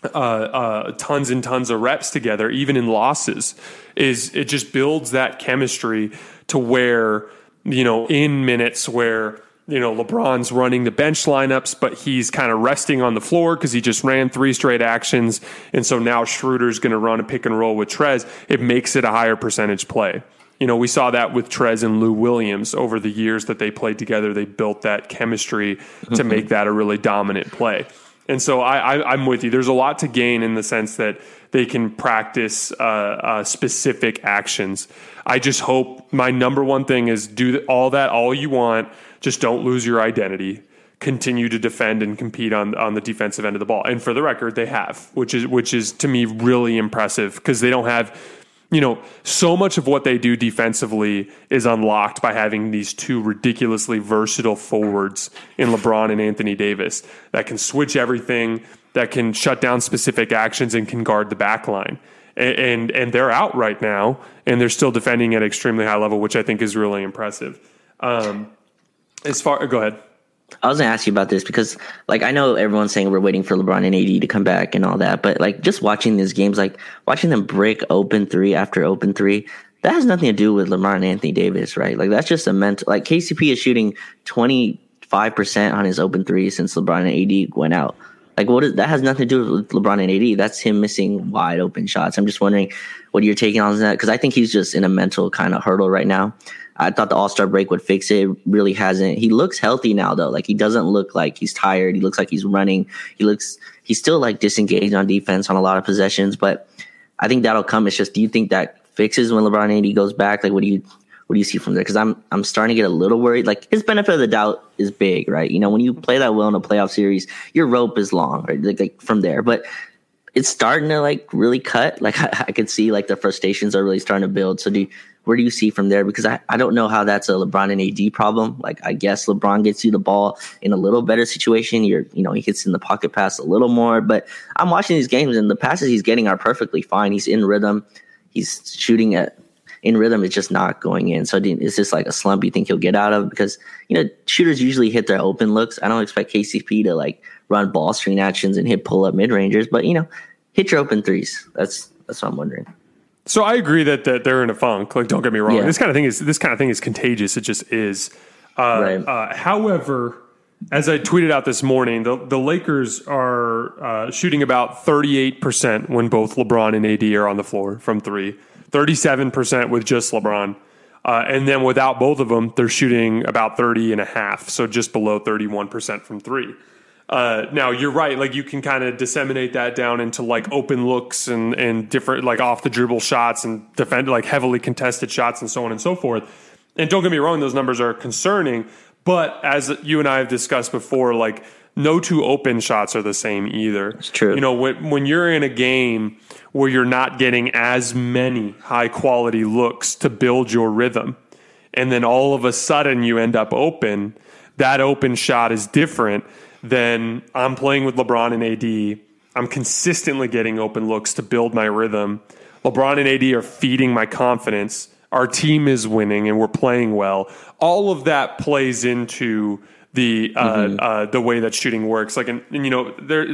uh, uh, tons and tons of reps together, even in losses, is it just builds that chemistry to where you know in minutes where you know LeBron's running the bench lineups, but he's kind of resting on the floor because he just ran three straight actions, and so now Schroeder's going to run a pick and roll with Trez. It makes it a higher percentage play. You know, we saw that with Trez and Lou Williams over the years that they played together. They built that chemistry to mm-hmm. make that a really dominant play. And so I, am with you. There's a lot to gain in the sense that they can practice uh, uh, specific actions. I just hope my number one thing is do all that all you want. Just don't lose your identity. Continue to defend and compete on on the defensive end of the ball. And for the record, they have, which is which is to me really impressive because they don't have you know, so much of what they do defensively is unlocked by having these two ridiculously versatile forwards in LeBron and Anthony Davis that can switch everything, that can shut down specific actions, and can guard the back line. And, and, and they're out right now, and they're still defending at extremely high level, which I think is really impressive. Um, as far, go ahead. I was gonna ask you about this because, like, I know everyone's saying we're waiting for LeBron and AD to come back and all that, but like, just watching these games, like watching them break open three after open three, that has nothing to do with LeBron and Anthony Davis, right? Like, that's just a mental. Like, KCP is shooting twenty five percent on his open three since LeBron and AD went out. Like, what is that? Has nothing to do with LeBron and AD. That's him missing wide open shots. I'm just wondering what you're taking on that because I think he's just in a mental kind of hurdle right now. I thought the All Star break would fix it. Really hasn't. He looks healthy now though. Like he doesn't look like he's tired. He looks like he's running. He looks. He's still like disengaged on defense on a lot of possessions, but I think that'll come. It's just, do you think that fixes when LeBron AD goes back? Like, what do you what do you see from there? Because I'm I'm starting to get a little worried. Like his benefit of the doubt is big, right? You know, when you play that well in a playoff series, your rope is long, right? Like, like from there, but it's starting to like really cut. Like I, I could see like the frustrations are really starting to build. So do you, where do you see from there? Because I, I don't know how that's a LeBron and AD problem. Like I guess LeBron gets you the ball in a little better situation. You're you know he gets in the pocket pass a little more. But I'm watching these games and the passes he's getting are perfectly fine. He's in rhythm. He's shooting at in rhythm. It's just not going in. So is this like a slump you think he'll get out of? Because you know shooters usually hit their open looks. I don't expect KCP to like run ball screen actions and hit pull up mid rangers, but you know hit your open threes. That's that's what I'm wondering. So I agree that, that they're in a funk. Like, don't get me wrong. Yeah. This kind of thing is this kind of thing is contagious. It just is. Uh, right. uh, however, as I tweeted out this morning, the the Lakers are uh, shooting about 38 percent when both LeBron and AD are on the floor from three. 37 percent with just LeBron. Uh, and then without both of them, they're shooting about 30 and a half, so just below 31% from three. Uh, now you're right. Like you can kind of disseminate that down into like open looks and and different like off the dribble shots and defend like heavily contested shots and so on and so forth. And don't get me wrong, those numbers are concerning. But as you and I have discussed before, like no two open shots are the same either. It's true. You know, when when you're in a game where you're not getting as many high quality looks to build your rhythm, and then all of a sudden you end up open, that open shot is different then I'm playing with LeBron and AD. I'm consistently getting open looks to build my rhythm. LeBron and AD are feeding my confidence. Our team is winning and we're playing well. All of that plays into the uh, mm-hmm. uh, the way that shooting works. Like, and, and, you know, there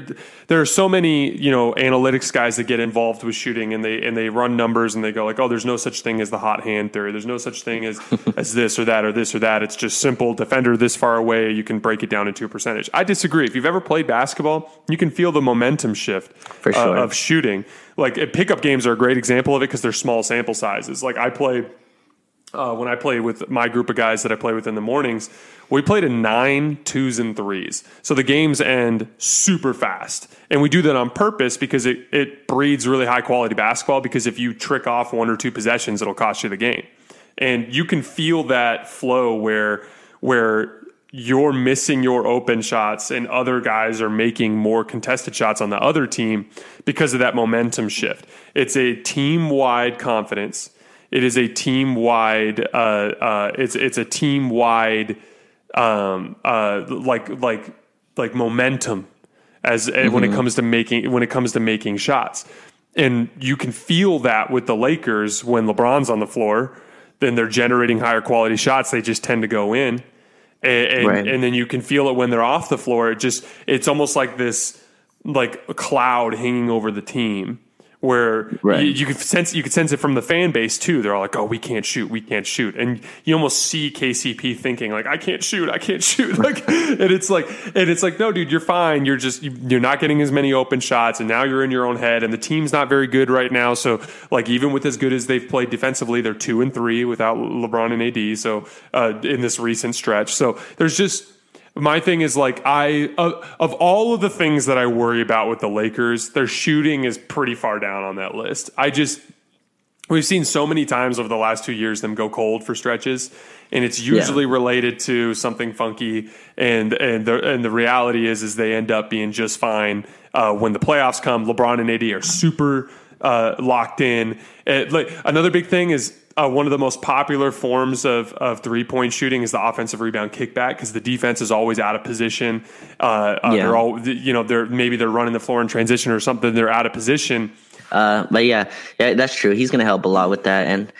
there are so many you know analytics guys that get involved with shooting, and they and they run numbers, and they go like, oh, there's no such thing as the hot hand theory. There's no such thing as as this or that or this or that. It's just simple defender this far away. You can break it down into a percentage. I disagree. If you've ever played basketball, you can feel the momentum shift uh, sure. uh, of shooting. Like pickup games are a great example of it because they're small sample sizes. Like I play uh, when I play with my group of guys that I play with in the mornings, we played in nine twos and threes. So the games end super fast. And we do that on purpose because it, it breeds really high quality basketball. Because if you trick off one or two possessions, it'll cost you the game. And you can feel that flow where where you're missing your open shots and other guys are making more contested shots on the other team because of that momentum shift. It's a team wide confidence It is a team wide. Uh, uh, it's it's a team wide, um, uh, like like like momentum as mm-hmm. when it mm-hmm. comes to making when it comes to making shots, and you can feel that with the Lakers when LeBron's on the floor. Then they're generating higher quality shots. They just tend to go in, and, and, right. and then you can feel it when they're off the floor. It just it's almost like this like a cloud hanging over the team where right. you, you could sense you could sense it from the fan base too. They're all like, "Oh, we can't shoot, we can't shoot," and you almost see KCP thinking like, "I can't shoot, I can't shoot," like, and it's like, and it's like, no, dude, you're fine. You're just you're not getting as many open shots, and now you're in your own head, and the team's not very good right now. So, like, even with as good as they've played defensively, they're two and three without LeBron and AD. So, uh, in this recent stretch, so there's just my thing is like I of, of all of the things that I worry about with the Lakers, their shooting is pretty far down on that list. I just we've seen so many times over the last two years them go cold for stretches, and it's usually yeah. related to something funky. And and the and the reality is is they end up being just fine uh, when the playoffs come. LeBron and AD are super uh, locked in. It, like another big thing is uh, one of the most popular forms of, of three point shooting is the offensive rebound kickback because the defense is always out of position. Uh, uh, yeah. They're all you know they're maybe they're running the floor in transition or something. They're out of position. Uh, but yeah, yeah, that's true. He's going to help a lot with that. And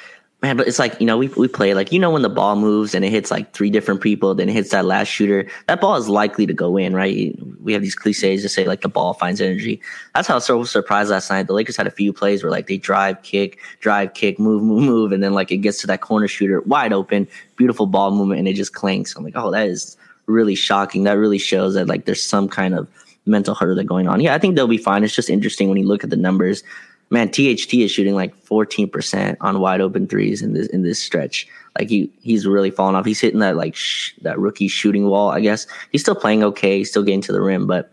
man, but it's like, you know, we, we play like, you know, when the ball moves and it hits like three different people, then it hits that last shooter, that ball is likely to go in, right? We have these cliches to say like the ball finds energy. That's how I was surprised last night. The Lakers had a few plays where like they drive, kick, drive, kick, move, move, move. And then like it gets to that corner shooter wide open, beautiful ball movement, and it just clanks. I'm like, oh, that is really shocking. That really shows that like there's some kind of mental hurdle that's going on. Yeah, I think they'll be fine. It's just interesting when you look at the numbers man, THT is shooting like 14% on wide open threes in this in this stretch. Like he he's really fallen off. He's hitting that like sh- that rookie shooting wall. I guess he's still playing okay. He's still getting to the rim, but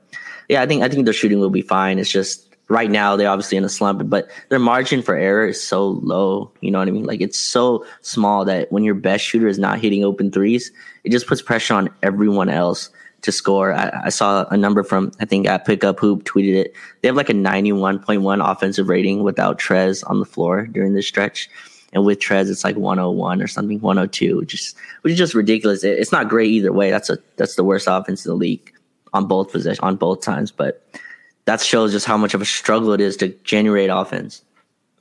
yeah, I think I think their shooting will be fine. It's just right now they're obviously in a slump, but their margin for error is so low. You know what I mean? Like it's so small that when your best shooter is not hitting open threes, it just puts pressure on everyone else to score. I, I, saw a number from I think at Pickup Hoop tweeted it. They have like a 91.1 offensive rating without Trez on the floor during this stretch. And with Trez, it's like 101 or something, 102, which is which is just ridiculous. It, it's not great either way. That's a that's the worst offense in the league on both position on both times. But that shows just how much of a struggle it is to generate offense.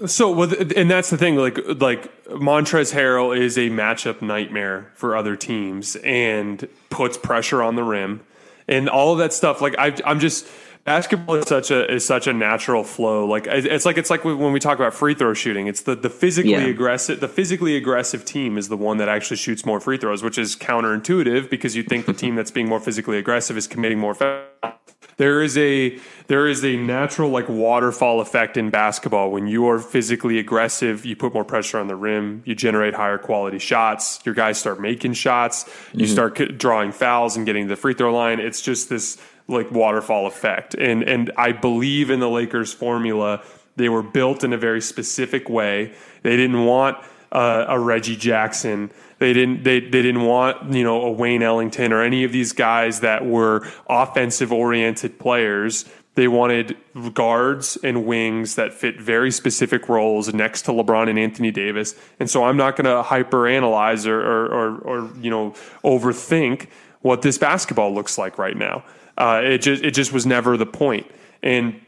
So, well, and that's the thing. Like, like Montrezl Harrell is a matchup nightmare for other teams, and puts pressure on the rim, and all of that stuff. Like, I, I'm just basketball is such a is such a natural flow. Like, it's like it's like when we talk about free throw shooting. It's the the physically yeah. aggressive the physically aggressive team is the one that actually shoots more free throws, which is counterintuitive because you think the team that's being more physically aggressive is committing more fouls there is a there is a natural like waterfall effect in basketball. When you are physically aggressive you put more pressure on the rim you generate higher quality shots your guys start making shots you mm-hmm. start drawing fouls and getting to the free throw line. It's just this like waterfall effect. And and I believe in the Lakers formula. They were built in a very specific way. They didn't want uh, a Reggie Jackson. They didn't they, they didn't want, you know, a Wayne Ellington or any of these guys that were offensive oriented players. They wanted guards and wings that fit very specific roles next to LeBron and Anthony Davis. And so I'm not going to hyperanalyze or, or, or, or, you know, overthink what this basketball looks like right now. Uh, it just it just was never the point. And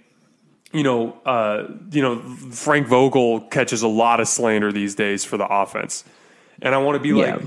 you know, uh, you know, Frank Vogel catches a lot of slander these days for the offense. And I want to be yeah. like,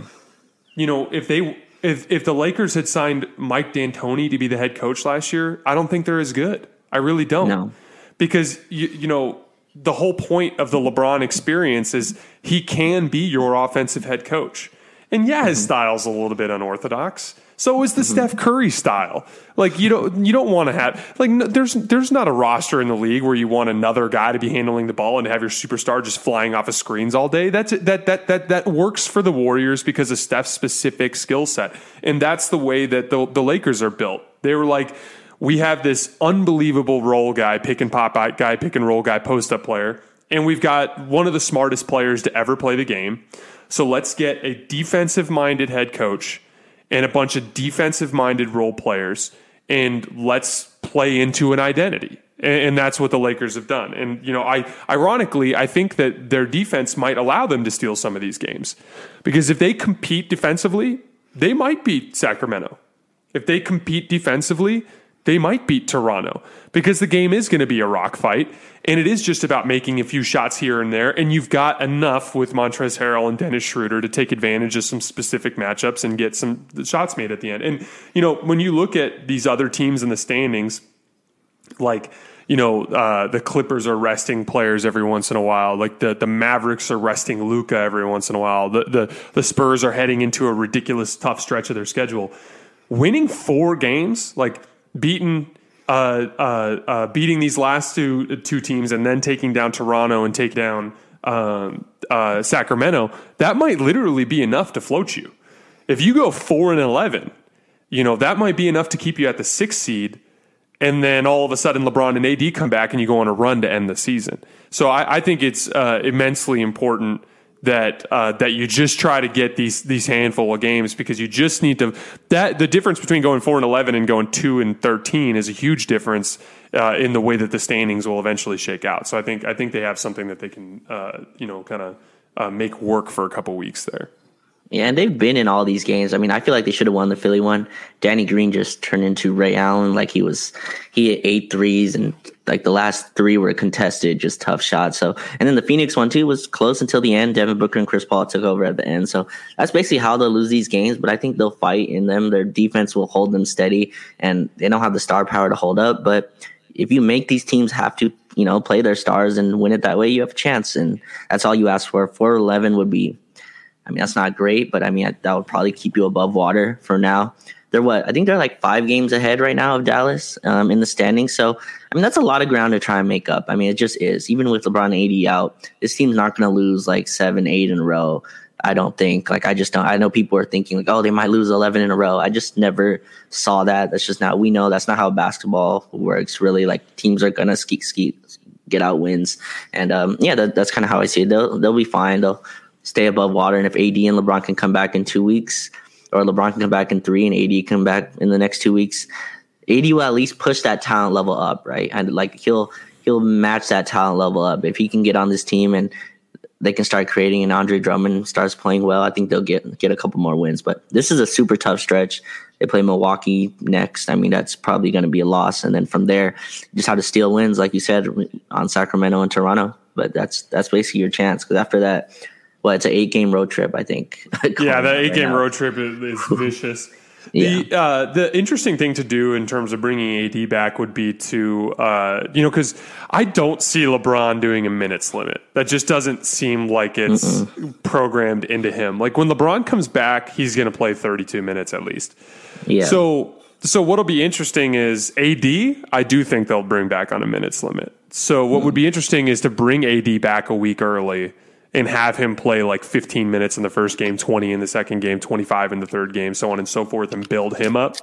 you know, if they if if the Lakers had signed Mike D'Antoni to be the head coach last year, I don't think they're as good. I really don't. No. Because you you know, the whole point of the LeBron experience is he can be your offensive head coach. And yeah, his mm-hmm. style's a little bit unorthodox. So is the mm-hmm. Steph Curry style. Like you don't you don't want to have like no, there's there's not a roster in the league where you want another guy to be handling the ball and have your superstar just flying off of screens all day. That's that that that that works for the Warriors because of Steph's specific skill set, and that's the way that the the Lakers are built. They were like. We have this unbelievable role guy, pick and pop guy, pick and roll guy, post up player, and we've got one of the smartest players to ever play the game. So let's get a defensive minded head coach and a bunch of defensive minded role players and let's play into an identity. and, that's what the Lakers have done. And you know, I ironically, I think that their defense might allow them to steal some of these games because if they compete defensively, they might beat Sacramento. If they compete defensively, they might beat Toronto because the game is going to be a rock fight. And it is just about making a few shots here and there. And you've got enough with Montrezl Harrell and Dennis Schroeder to take advantage of some specific matchups and get some shots made at the end. And, you know, when you look at these other teams in the standings, like, you know, uh, the Clippers are resting players every once in a while. Like the, the Mavericks are resting Luka every once in a while. The, the, the Spurs are heading into a ridiculous tough stretch of their schedule. Winning four games, like beating uh, uh, uh, beating these last two two teams and then taking down Toronto and take down um, uh, Sacramento, that might literally be enough to float you. If you go four and eleven, you know that might be enough to keep you at the sixth seed, and then all of a sudden LeBron and AD come back and you go on a run to end the season. So I, I think it's uh, immensely important that uh, that you just try to get these these handful of games because you just need to that the difference between going four and eleven and going two and thirteen is a huge difference uh, in the way that the standings will eventually shake out. So I think I think they have something that they can uh, you know kind of uh, make work for a couple weeks there. Yeah, and they've been in all these games. I mean, I feel like they should have won the Philly one. Danny Green just turned into Ray Allen, like he was. He hit eight threes, and like the last three were contested, just tough shots. So, and then the Phoenix one too was close until the end. Devin Booker and Chris Paul took over at the end. So that's basically how they'll lose these games. But I think they'll fight in them. Their defense will hold them steady, and they don't have the star power to hold up. But if you make these teams have to, you know, play their stars and win it that way, you have a chance. And that's all you ask for. Four eleven would be I mean, that's not great, but I mean, that would probably keep you above water for now. They're what? I think they're like five games ahead right now of Dallas um, in the standings. So, I mean, that's a lot of ground to try and make up. I mean, it just is. Even with LeBron AD out, this team's not going to lose like seven, eight in a row. I don't think. Like, I just don't. I know people are thinking like, oh, they might lose 11 in a row. I just never saw that. That's just not. We know that's not how basketball works. Really, like teams are gonna ski ski get out wins, and um, yeah, that, that's kind of how I see it. They'll they'll be fine. They'll stay above water. And if AD and LeBron can come back in two weeks, or LeBron can come back in three, and AD can come back in the next two weeks, AD will at least push that talent level up, right? And like he'll he'll match that talent level up if he can get on this team and they can start creating and Andre Drummond starts playing well. I think they'll get get a couple more wins. But this is a super tough stretch. They play Milwaukee next. I mean, that's probably going to be a loss. And then from there, just how to steal wins, like you said, on Sacramento and Toronto. But that's that's basically your chance because after that, well, it's an eight game road trip, I think. yeah, the eight right game now. road trip is, is vicious. Yeah. The uh, the interesting thing to do in terms of bringing AD back would be to uh, you know because I don't see LeBron doing a minutes limit. That just doesn't seem like it's Mm-mm. programmed into him. Like when LeBron comes back, he's going to play 32 minutes at least. Yeah. So so what'll be interesting is AD. I do think they'll bring back on a minutes limit. So what mm would be interesting is to bring AD back a week early and have him play like 15 minutes in the first game, 20 in the second game, 25 in the third game, so on and so forth, and build him up.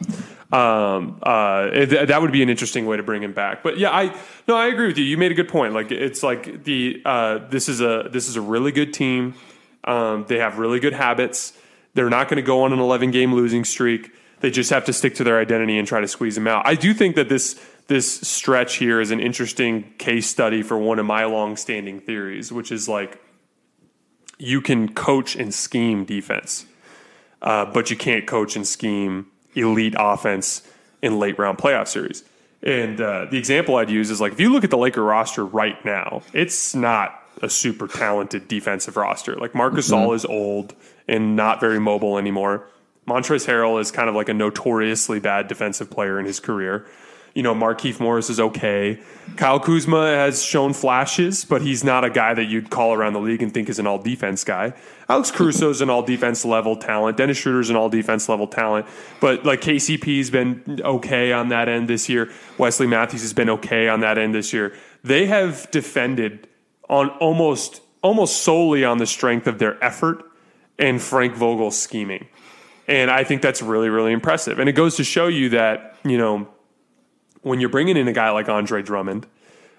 Um, uh, th- that would be an interesting way to bring him back. But yeah, I no, I agree with you. You made a good point. Like it's like the uh, this is a this is a really good team. Um, they have really good habits. They're not going to go on an 11 game losing streak. They just have to stick to their identity and try to squeeze them out. I do think that this this stretch here is an interesting case study for one of my long standing theories, which is like you can coach and scheme defense, uh, but you can't coach and scheme elite offense in late round playoff series. And uh, the example I'd use is like if you look at the Laker roster right now, it's not a super talented defensive roster. Like Marcus mm-hmm. is old and not very mobile anymore. Montrezl Harrell is kind of like a notoriously bad defensive player in his career you know, Markieff Morris is okay. Kyle Kuzma has shown flashes, but he's not a guy that you'd call around the league and think is an all defense guy. Alex Caruso's an all defense level talent. Dennis Schroeder's an all defense level talent. But like KCP's been okay on that end this year. Wesley Matthews has been okay on that end this year. They have defended on almost almost solely on the strength of their effort and Frank Vogel's scheming. And I think that's really, really impressive. And it goes to show you that, you know, when you're bringing in a guy like Andre Drummond,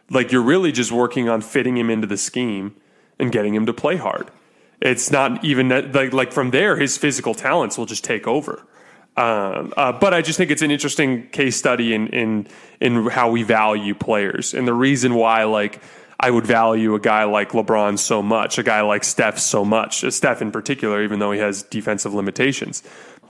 like you're really just working on fitting him into the scheme and getting him to play hard. It's not even like like from there, his physical talents will just take over. Um, uh, but I just think it's an interesting case study in in in how we value players and the reason why like I would value a guy like LeBron so much, a guy like Steph so much, uh, Steph in particular, even though he has defensive limitations,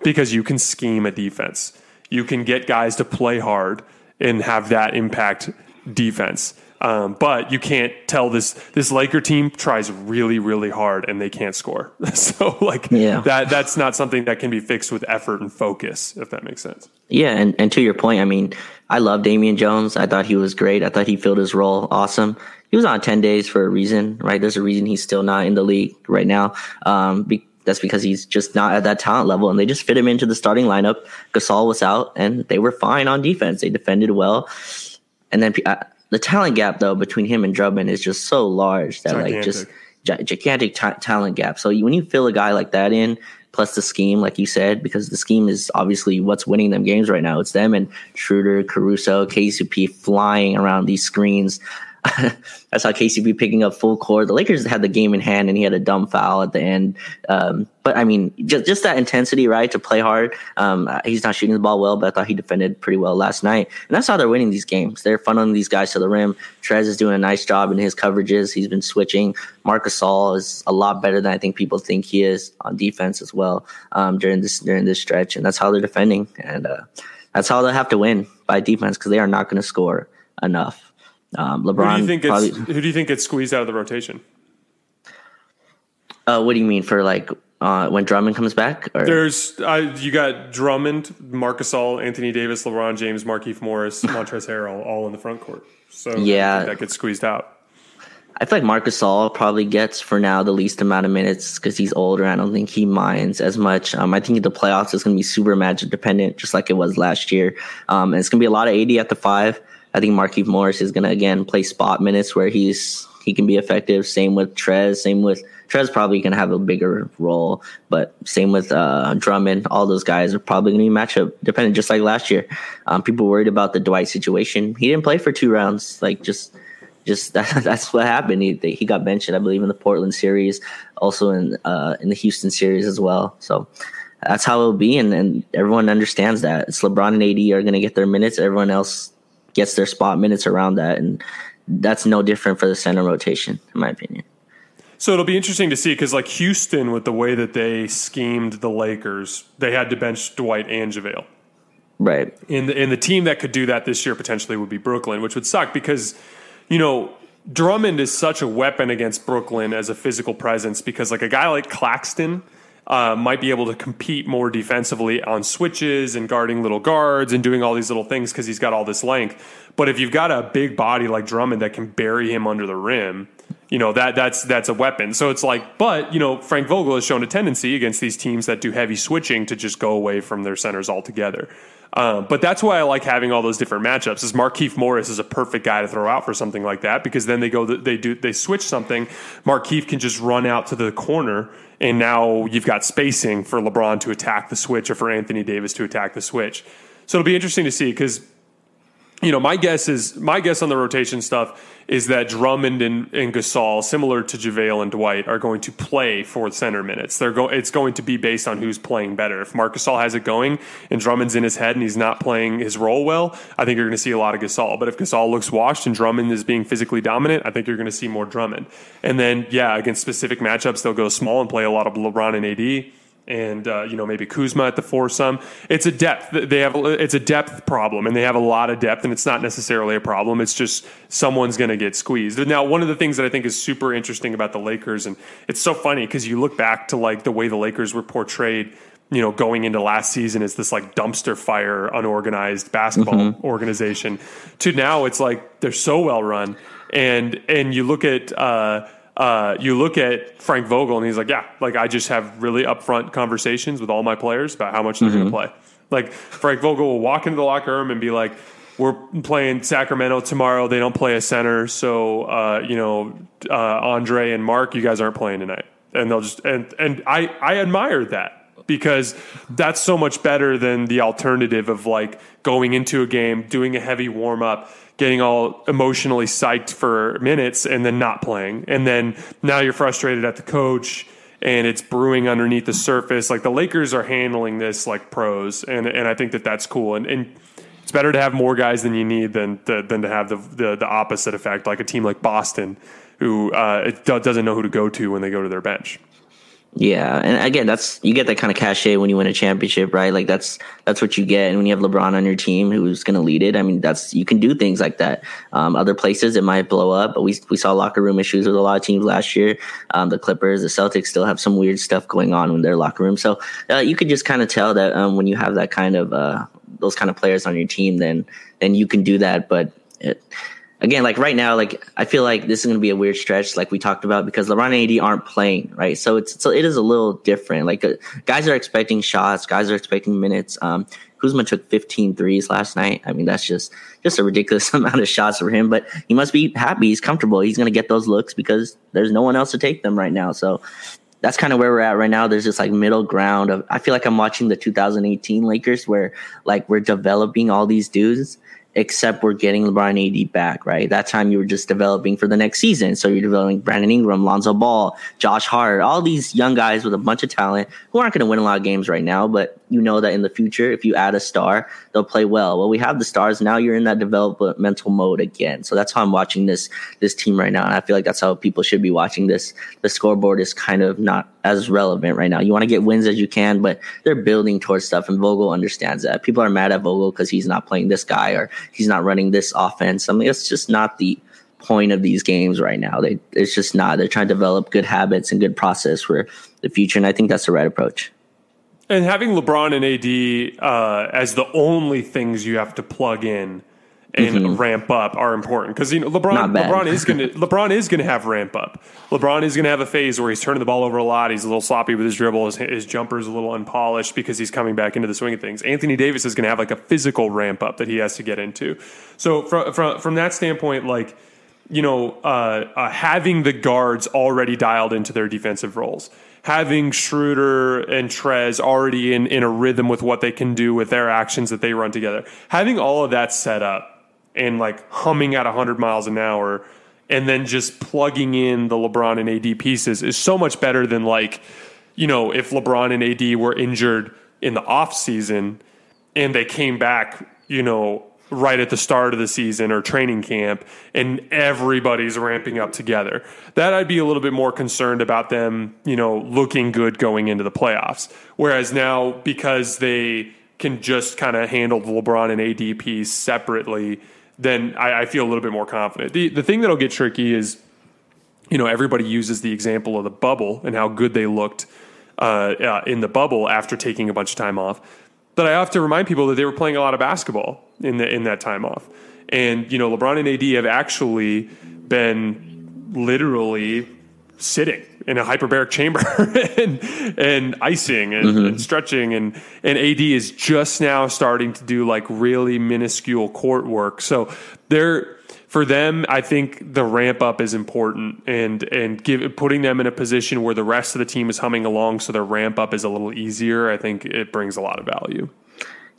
because you can scheme a defense, you can get guys to play hard and have that impact defense. Um, but you can't tell this this Laker team tries really really hard and they can't score. so like yeah. that that's not something that can be fixed with effort and focus if that makes sense. Yeah, and and to your point, I mean, I love Damian Jones. I thought he was great. I thought he filled his role awesome. He was on 10 days for a reason, right? There's a reason he's still not in the league right now. Um, be, that's because he's just not at that talent level and they just fit him into the starting lineup. Gasol was out and they were fine on defense. They defended well. And then uh, the talent gap though between him and Drummond is just so large that gigantic. like just gigantic t- talent gap. So when you fill a guy like that in, plus the scheme, like you said, because the scheme is obviously what's winning them games right now. It's them and Schroeder, Caruso, KCP flying around these screens. I saw KCP picking up full court. The Lakers had the game in hand, and he had a dumb foul at the end. Um, but I mean, just just that intensity, right, to play hard. Um, he's not shooting the ball well, but I thought he defended pretty well last night, and that's how they're winning these games. They're funneling these guys to the rim. Trez is doing a nice job in his coverages. He's been switching. Marc Gasol is a lot better than I think people think he is on defense as well um, during this during this stretch, and that's how they're defending, and uh, that's how they have to win by defense because they are not going to score enough. Um, LeBron. Who do, you think probably, who do you think gets squeezed out of the rotation? Uh, what do you mean for like uh, when Drummond comes back? Or? There's uh, you got Drummond, Marc Gasol, Anthony Davis, LeBron James, Markieff Morris, Montrezl Harrell, all in the front court. So yeah, that gets squeezed out. I feel like Marc Gasol probably gets for now the least amount of minutes because he's older. I don't think he minds as much. Um, I think the playoffs is going to be super magic dependent, just like it was last year. Um, and it's going to be a lot of AD at the five. I think Markieff Morris is going to again play spot minutes where he's he can be effective. Same with Trez. Same with Trez. Probably going to have a bigger role, but same with uh, Drummond. All those guys are probably going to be matchup dependent, just like last year. Um, people worried about the Dwight situation. He didn't play for two rounds. Like just just that, that's what happened. He he got benched, I believe, in the Portland series, also in uh, in the Houston series as well. So that's how it'll be, and, and everyone understands that. It's LeBron and AD are going to get their minutes. Everyone else gets their spot minutes around that, and that's no different for the center rotation, in my opinion. So it'll be interesting to see because, like Houston, with the way that they schemed the Lakers, they had to bench Dwight and JaVale. Right. And the, and the team that could do that this year potentially would be Brooklyn, which would suck because, you know, Drummond is such a weapon against Brooklyn as a physical presence because, like, a guy like Claxton – uh, might be able to compete more defensively on switches and guarding little guards and doing all these little things because he's got all this length. But if you've got a big body like Drummond that can bury him under the rim, you know that that's that's a weapon. So it's like, but you know, Frank Vogel has shown a tendency against these teams that do heavy switching to just go away from their centers altogether. Um, but that's why I like having all those different matchups. Is Markieff Morris is a perfect guy to throw out for something like that because then they go they do they switch something. Markieff can just run out to the corner and now you've got spacing for LeBron to attack the switch or for Anthony Davis to attack the switch. So it'll be interesting to see because you know, my guess is my guess on the rotation stuff is that Drummond and, and Gasol, similar to JaVale and Dwight, are going to play for center minutes. They're go, it's going to be based on who's playing better. If Marc Gasol has it going and Drummond's in his head and he's not playing his role well, I think you're going to see a lot of Gasol. But if Gasol looks washed and Drummond is being physically dominant, I think you're going to see more Drummond. And then, yeah, against specific matchups, they'll go small and play a lot of LeBron and AD and uh, you know maybe Kuzma at the foursome. It's a depth. They have it's a depth problem, and they have a lot of depth, and it's not necessarily a problem. It's just someone's going to get squeezed. Now, one of the things that I think is super interesting about the Lakers, and it's so funny because you look back to like the way the Lakers were portrayed. You know, going into last season as this like dumpster fire, unorganized basketball mm-hmm. organization, to now it's like they're so well run, and and you look at. Uh, uh, you look at Frank Vogel and he's like, yeah, like I just have really upfront conversations with all my players about how much they're mm-hmm. going to play. Like Frank Vogel will walk into the locker room and be like, we're playing Sacramento tomorrow. They don't play a center, so uh, you know uh, Andre and Mark, you guys aren't playing tonight, and they'll just and and I I admire that because that's so much better than the alternative of like going into a game, doing a heavy warm up, getting all emotionally psyched for minutes and then not playing. And then now you're frustrated at the coach and it's brewing underneath the surface. Like the Lakers are handling this like pros, and and I think that that's cool. And and it's better to have more guys than you need than than to have the, the, the opposite effect, like a team like Boston, who uh, doesn't know who to go to when they go to their bench. Yeah, and again, that's you get that kind of cachet when you win a championship, right? Like that's that's what you get, and when you have LeBron on your team who's going to lead it, I mean, that's you can do things like that. Um, other places it might blow up, but we we saw locker room issues with a lot of teams last year. Um, the Clippers, the Celtics still have some weird stuff going on in their locker room, so uh, you could just kind of tell that um, when you have that kind of uh, those kind of players on your team, then then you can do that. But it, again, like right now, like I feel like this is going to be a weird stretch, like we talked about, because LeBron and AD aren't playing, right? So it's so it is a little different. Like uh, guys are expecting shots, guys are expecting minutes. Um, Kuzma took 15 threes last night. I mean, that's just just a ridiculous amount of shots for him. But he must be happy. He's comfortable. He's going to get those looks because there's no one else to take them right now. So that's kind of where we're at right now. There's this like middle ground of I feel like I'm watching the 2018 Lakers where like we're developing all these dudes except we're getting LeBron AD back, right? That time you were just developing for the next season. So you're developing Brandon Ingram, Lonzo Ball, Josh Hart, all these young guys with a bunch of talent who aren't going to win a lot of games right now, but you know that in the future, if you add a star, they'll play well. Well, we have the stars. Now you're in that developmental mode again. So that's how I'm watching this, this team right now. And I feel like that's how people should be watching this. The scoreboard is kind of not as relevant right now. You want to get wins as you can, but they're building towards stuff. And Vogel understands that. People are mad at Vogel because he's not playing this guy or he's not running this offense. I mean, it's just not the point of these games right now. They, it's just not. They're trying to develop good habits and good process for the future. And I think that's the right approach. And having LeBron and AD uh, as the only things you have to plug in and mm-hmm. ramp up are important because you know LeBron LeBron is going to LeBron is going to have ramp up. LeBron is going to have a phase where he's turning the ball over a lot. He's a little sloppy with his dribble. His, his jumper is a little unpolished because he's coming back into the swing of things. Anthony Davis is going to have like a physical ramp up that he has to get into. So from from from that standpoint, like you know, uh, uh, having the guards already dialed into their defensive roles having Schroeder and Trez already in, in a rhythm with what they can do with their actions that they run together, having all of that set up and like humming at 100 miles an hour and then just plugging in the LeBron and AD pieces is so much better than like, you know, if LeBron and AD were injured in the off season and they came back, you know, right at the start of the season or training camp and everybody's ramping up together. That I'd be a little bit more concerned about them, you know, looking good going into the playoffs. Whereas now because they can just kind of handle the LeBron and AD piece separately, then I, I feel a little bit more confident. The the thing that'll get tricky is, you know, everybody uses the example of the bubble and how good they looked uh, uh, in the bubble after taking a bunch of time off. But I have to remind people that they were playing a lot of basketball in the in that time off, and you know, LeBron and AD have actually been literally sitting in a hyperbaric chamber and, and icing and, mm-hmm. and, stretching and and AD is just now starting to do like really minuscule court work. So they're for them, I think the ramp up is important and and give putting them in a position where the rest of the team is humming along so their ramp up is a little easier. I think it brings a lot of value.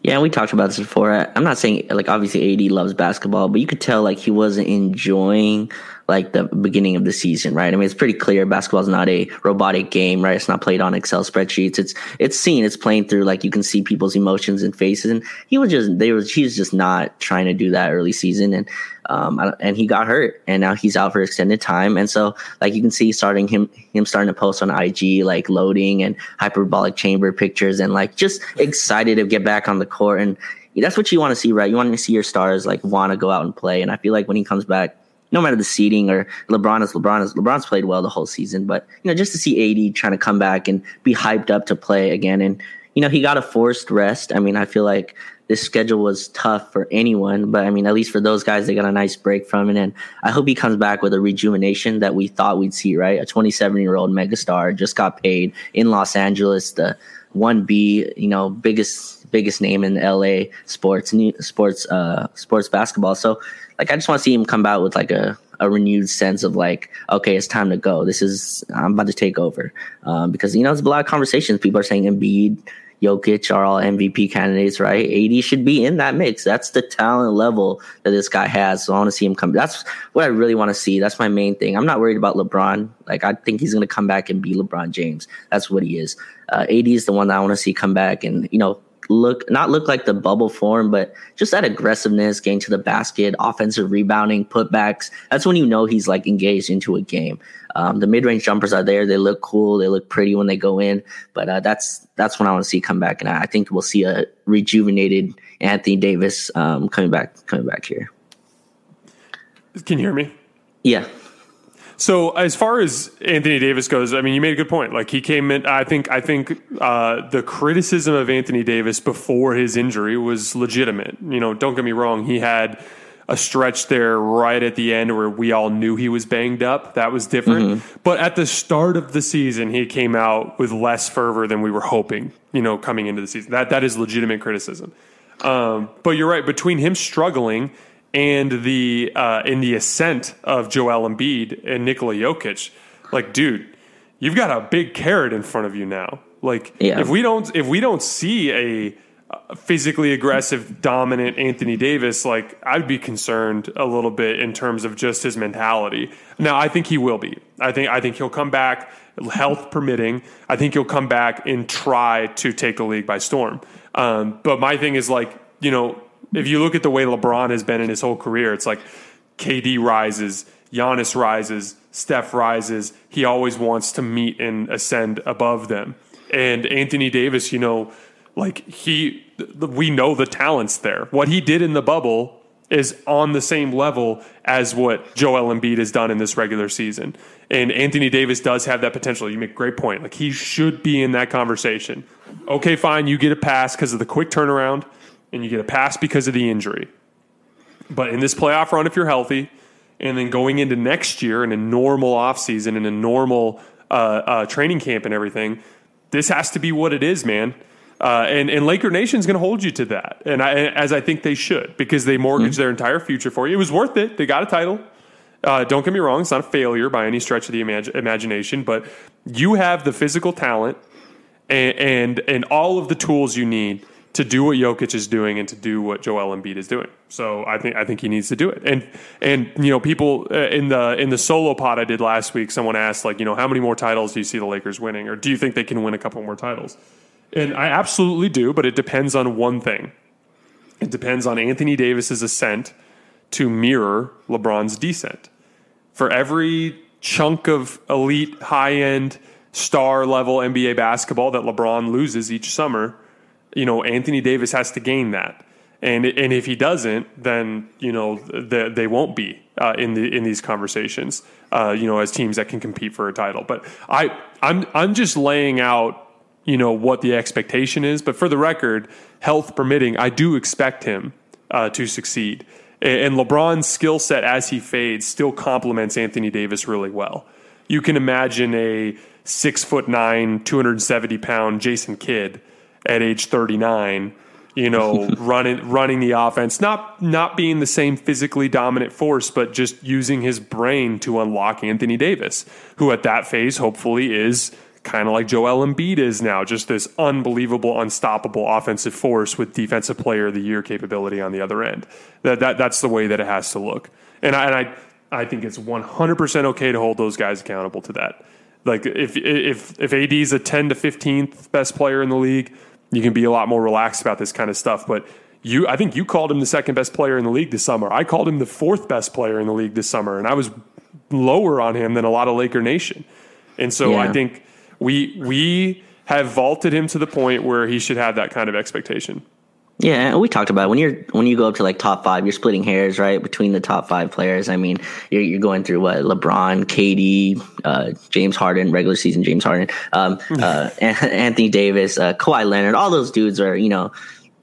Yeah, we talked about this before. I'm not saying like obviously AD loves basketball, but you could tell like he wasn't enjoying like the beginning of the season, right? I mean, it's pretty clear basketball is not a robotic game, right? It's not played on Excel spreadsheets. It's it's seen, it's playing through like you can see people's emotions and faces. And he was just they were he was just not trying to do that early season, and um and he got hurt, and now he's out for extended time. And so like you can see starting him him starting to post on IG like loading and hyperbolic chamber pictures, and like just excited to get back on the court and. That's what you want to see, right? You want to see your stars like want to go out and play, and I feel like when he comes back, no matter the seeding or LeBron is LeBron is LeBron's played well the whole season, but you know just to see AD trying to come back and be hyped up to play again, and you know he got a forced rest. I mean, I feel like this schedule was tough for anyone, but I mean, at least for those guys, they got a nice break from it. And I hope he comes back with a rejuvenation that we thought we'd see, right? A 27 year old megastar just got paid in Los Angeles, the 1B, you know, biggest, biggest name in LA sports, sports, uh, sports basketball. So like I just want to see him come out with like a a renewed sense of like, okay, it's time to go. This is I'm about to take over um, because you know there's a lot of conversations. People are saying Embiid, Jokic are all MVP candidates, right? AD should be in that mix. That's the talent level that this guy has. So I want to see him come. That's what I really want to see. That's my main thing. I'm not worried about LeBron. Like I think he's going to come back and be LeBron James. That's what he is. Uh, AD is the one that I want to see come back and you know look not look like the bubble form, but just that aggressiveness, getting to the basket, offensive rebounding, putbacks. That's when you know he's like engaged into a game. Um, the mid range jumpers are there; they look cool, they look pretty when they go in. But uh, that's that's when I want to see come back, and I think we'll see a rejuvenated Anthony Davis um, coming back coming back here. Can you hear me? Yeah. So as far as Anthony Davis goes, I mean, you made a good point. Like he came in, I think, I think uh, the criticism of Anthony Davis before his injury was legitimate. You know, don't get me wrong, he had a stretch there right at the end where we all knew he was banged up. That was different. Mm-hmm. But at the start of the season, he came out with less fervor than we were hoping. You know, coming into the season, that that is legitimate criticism. Um, but you're right. Between him struggling and the uh, in the ascent of Joel Embiid and Nikola Jokic, like, dude, you've got a big carrot in front of you now. Like, yeah. if we don't if we don't see a physically aggressive, dominant Anthony Davis, like I'd be concerned a little bit in terms of just his mentality. Now, I think he will be. I think I think he'll come back, health permitting. I think he'll come back and try to take the league by storm. Um, but my thing is like, you know, if you look at the way LeBron has been in his whole career, it's like KD rises, Giannis rises, Steph rises. He always wants to meet and ascend above them. And Anthony Davis, you know, like he, we know the talents there. What he did in the bubble is on the same level as what Joel Embiid has done in this regular season. And Anthony Davis does have that potential. You make a great point. Like he should be in that conversation. Okay, fine, you get a pass because of the quick turnaround and you get a pass because of the injury. But in this playoff run, if you're healthy, and then going into next year in a normal offseason and a normal uh, uh, training camp and everything, this has to be what it is, man. Uh, and, and Laker Nation's going to hold you to that, and I, as I think they should, because they mortgaged mm-hmm. their entire future for you. It was worth it. They got a title. Uh, don't get me wrong; it's not a failure by any stretch of the imag- imagination. But you have the physical talent and, and and all of the tools you need to do what Jokic is doing and to do what Joel Embiid is doing. So I think I think he needs to do it. And and you know people uh, in the in the solo pod I did last week, someone asked like you know how many more titles do you see the Lakers winning, or do you think they can win a couple more titles? And I absolutely do, but it depends on one thing. It depends on Anthony Davis's ascent to mirror LeBron's descent. For every chunk of elite, high end, star level NBA basketball that LeBron loses each summer you know, Anthony Davis has to gain that. And and if he doesn't, then you know the, they won't be uh, in the in these conversations. Uh, you know, as teams that can compete for a title. But I I'm I'm just laying out you know what the expectation is. But for the record, health permitting, I do expect him uh, to succeed. And LeBron's skill set as he fades still complements Anthony Davis really well. You can imagine a six foot nine, 270 pound Jason Kidd at age 39 you know running running the offense not not being the same physically dominant force but just using his brain to unlock Anthony Davis who at that phase hopefully is kind of like Joel Embiid is now just this unbelievable unstoppable offensive force with defensive player of the year capability on the other end. That, that that's the way that it has to look. And I, and I I think it's 100% okay to hold those guys accountable to that. Like if if if AD is a 10 to 15th best player in the league you can be a lot more relaxed about this kind of stuff. But you, I think you called him the second best player in the league this summer. I called him the fourth best player in the league this summer, and I was lower on him than a lot of Laker Nation. And so yeah. I think we we have vaulted him to the point where he should have that kind of expectation. Yeah, we talked about it. when you're when you go up to like top five, you're splitting hairs, right, between the top five players. I mean, you're, you're going through what LeBron, KD, uh, James Harden, regular season James Harden, um, uh, Anthony Davis, uh, Kawhi Leonard. All those dudes are you know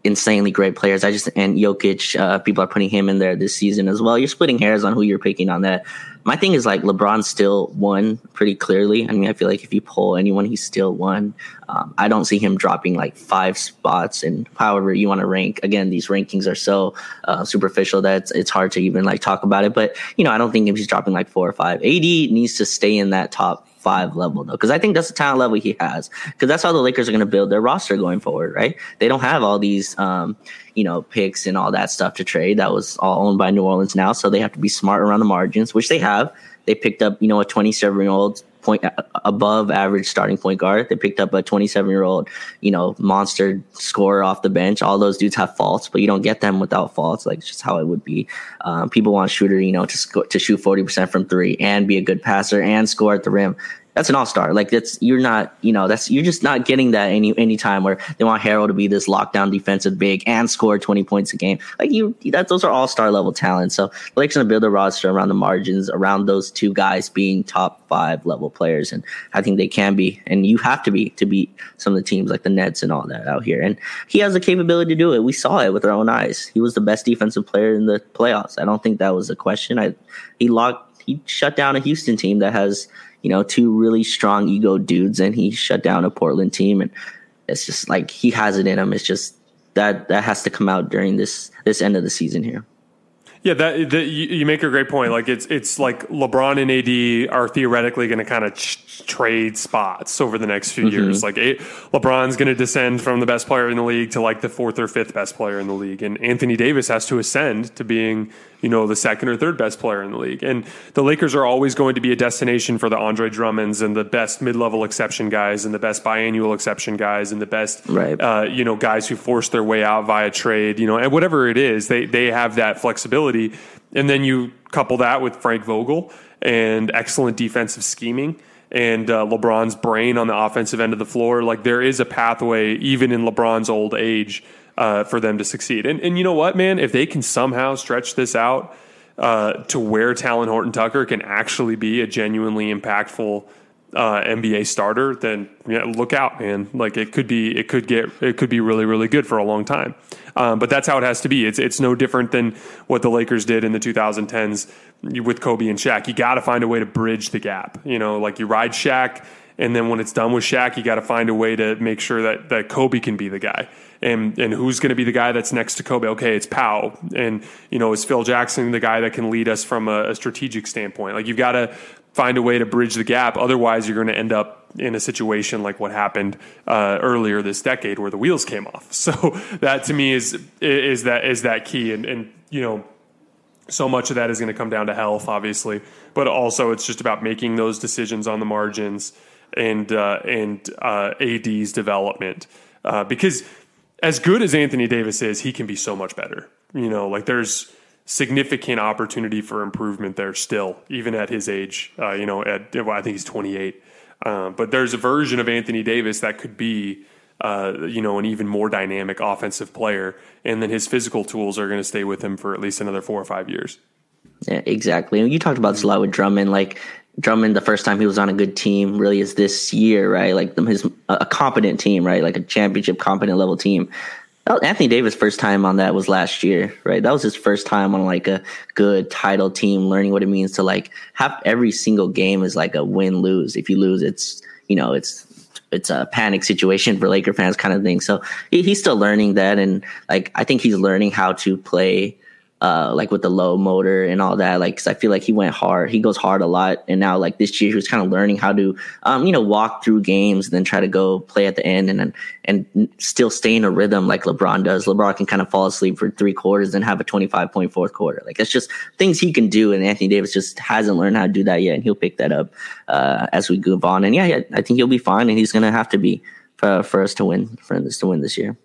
insanely great players. I just and Jokic, uh, people are putting him in there this season as well. You're splitting hairs on who you're picking on that my thing is like LeBron still won pretty clearly. I mean, I feel like if you pull anyone, he's still won. Um, I don't see him dropping like five spots, and however you want to rank. Again, these rankings are so uh, superficial that it's, hard to even like talk about it. But you know, I don't think if he's dropping like four or five. AD needs to stay in that top five level though, because I think that's the talent level he has. Because that's how the Lakers are going to build their roster going forward, right? They don't have all these, um, you know, picks and all that stuff to trade. That was all owned by New Orleans now, so they have to be smart around the margins, which they have. They picked up, you know, a 27 year old point above average starting point guard. They picked up a 27 year old, you know, monster scorer off the bench. All those dudes have faults, but you don't get them without faults. Like it's just how it would be. Um, people want shooter, you know, to to shoot 40% from three and be a good passer and score at the rim that's an all star. Like that's you're not, you know, that's you're just not getting that any any time where they want Harrell to be this lockdown defensive big and score 20 points a game. Like you, that those are all star level talent. So the Lakers gonna build a roster around the margins, around those two guys being top five level players, and I think they can be. And you have to be to beat some of the teams like the Nets and all that out here. And he has the capability to do it. We saw it with our own eyes. He was the best defensive player in the playoffs. I don't think that was a question. I he locked he shut down a Houston team that has you know, two really strong ego dudes, and he shut down a Portland team. And it's just like he has it in him. It's just that that has to come out during this this end of the season here. Yeah, that, that you, you, make a great point. Like it's it's like LeBron and AD are theoretically going to kind of ch- trade spots over the next few mm-hmm. years. Like a, LeBron's going to descend from the best player in the league to like the fourth or fifth best player in the league, and Anthony Davis has to ascend to being you know the second or third best player in the league. And the Lakers are always going to be a destination for the Andre Drummonds and the best mid level exception guys and the best biannual exception guys and the best right. uh, you know guys who force their way out via trade. You know, and whatever it is, they they have that flexibility. And then you couple that with Frank Vogel and excellent defensive scheming and uh, LeBron's brain on the offensive end of the floor. Like there is a pathway, even in LeBron's old age, uh, for them to succeed. And and you know what, man, if they can somehow stretch this out uh, to where Talen Horton Tucker can actually be a genuinely impactful uh, NBA starter, then yeah, look out, man. Like it could be, it could get, it could be really, really good for a long time. Um, but that's how it has to be. It's it's no different than what the Lakers did in the 2010s with Kobe and Shaq. You got to find a way to bridge the gap. You know, like you ride Shaq, and then when it's done with Shaq, you got to find a way to make sure that that Kobe can be the guy and and who's going to be the guy that's next to Kobe? Okay, it's Pau. and you know, is Phil Jackson the guy that can lead us from a, a strategic standpoint? Like you've got to find a way to bridge the gap. Otherwise, you're going to end up in a situation like what happened uh, earlier this decade, where the wheels came off. So that to me is is that is that key, and and you know. So much of that is going to come down to health, obviously, but also it's just about making those decisions on the margins and uh, and uh, AD's development uh, because as good as Anthony Davis is, he can be so much better. You know, like there's significant opportunity for improvement there still, even at his age. Uh, you know, at well, I think he's 28. Um, but there's a version of Anthony Davis that could be, uh, you know, an even more dynamic offensive player, and then his physical tools are going to stay with him for at least another four or five years. Yeah, exactly. You talked about this a lot with Drummond. Like Drummond, the first time he was on a good team, really is this year, right? Like his a competent team, right? Like a championship competent level team. Anthony Davis' first time on that was last year, right? That was his first time on like a good title team, learning what it means to like have every single game is like a win lose. If you lose, it's you know it's it's a panic situation for Laker fans, kind of thing. So he, he's still learning that, and like I think he's learning how to play uh, like with the low motor and all that. Like, cause I feel like he went hard. He goes hard a lot. And now, like this year, he was kind of learning how to, um, you know, walk through games and then try to go play at the end and and and still stay in a rhythm like LeBron does. LeBron can kind of fall asleep for three quarters and have a 25 point fourth quarter. Like, it's just things he can do. And Anthony Davis just hasn't learned how to do that yet. And he'll pick that up, uh, as we move on. And yeah, yeah I think he'll be fine. And he's going to have to be for, for us to win, for us to win this year.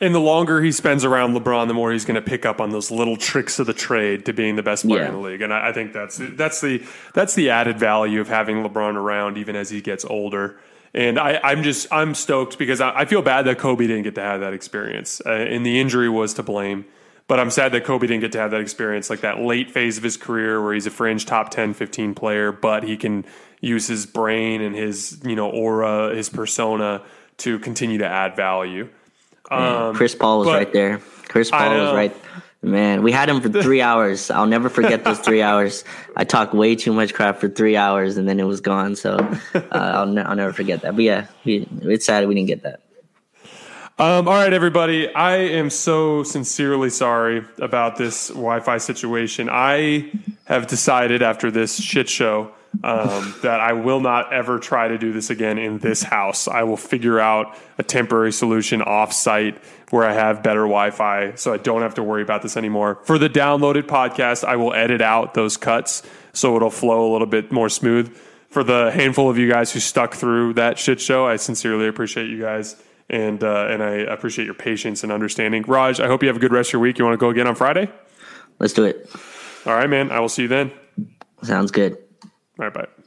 And the longer he spends around LeBron, the more he's going to pick up on those little tricks of the trade to being the best player yeah. in the league. And I, I, think that's that's the that's the added value of having LeBron around, even as he gets older. And I, am just I'm stoked because I, I, feel bad that Kobe didn't get to have that experience, uh, and the injury was to blame. But I'm sad that Kobe didn't get to have that experience, like that late phase of his career where he's a fringe top 10, 15 player, but he can use his brain and his you know aura, his persona to continue to add value. Um, Chris Paul was right there. Chris Paul was right. Man, we had him for three hours. I'll never forget those three hours. I talked way too much crap for three hours, and then it was gone. So uh, I'll, ne- I'll never forget that. But yeah, we, it's sad we didn't get that. Um, all right, everybody. I am so sincerely sorry about this Wi-Fi situation. I have decided after this shit show um, that I will not ever try to do this again in this house. I will figure out a temporary solution off site where I have better Wi Fi so I don't have to worry about this anymore. For the downloaded podcast, I will edit out those cuts so it'll flow a little bit more smooth. For the handful of you guys who stuck through that shit show, I sincerely appreciate you guys and uh, and I appreciate your patience and understanding. Raj, I hope you have a good rest of your week. You want to go again on Friday? Let's do it. All right, man. I will see you then. Sounds good. All right, bye.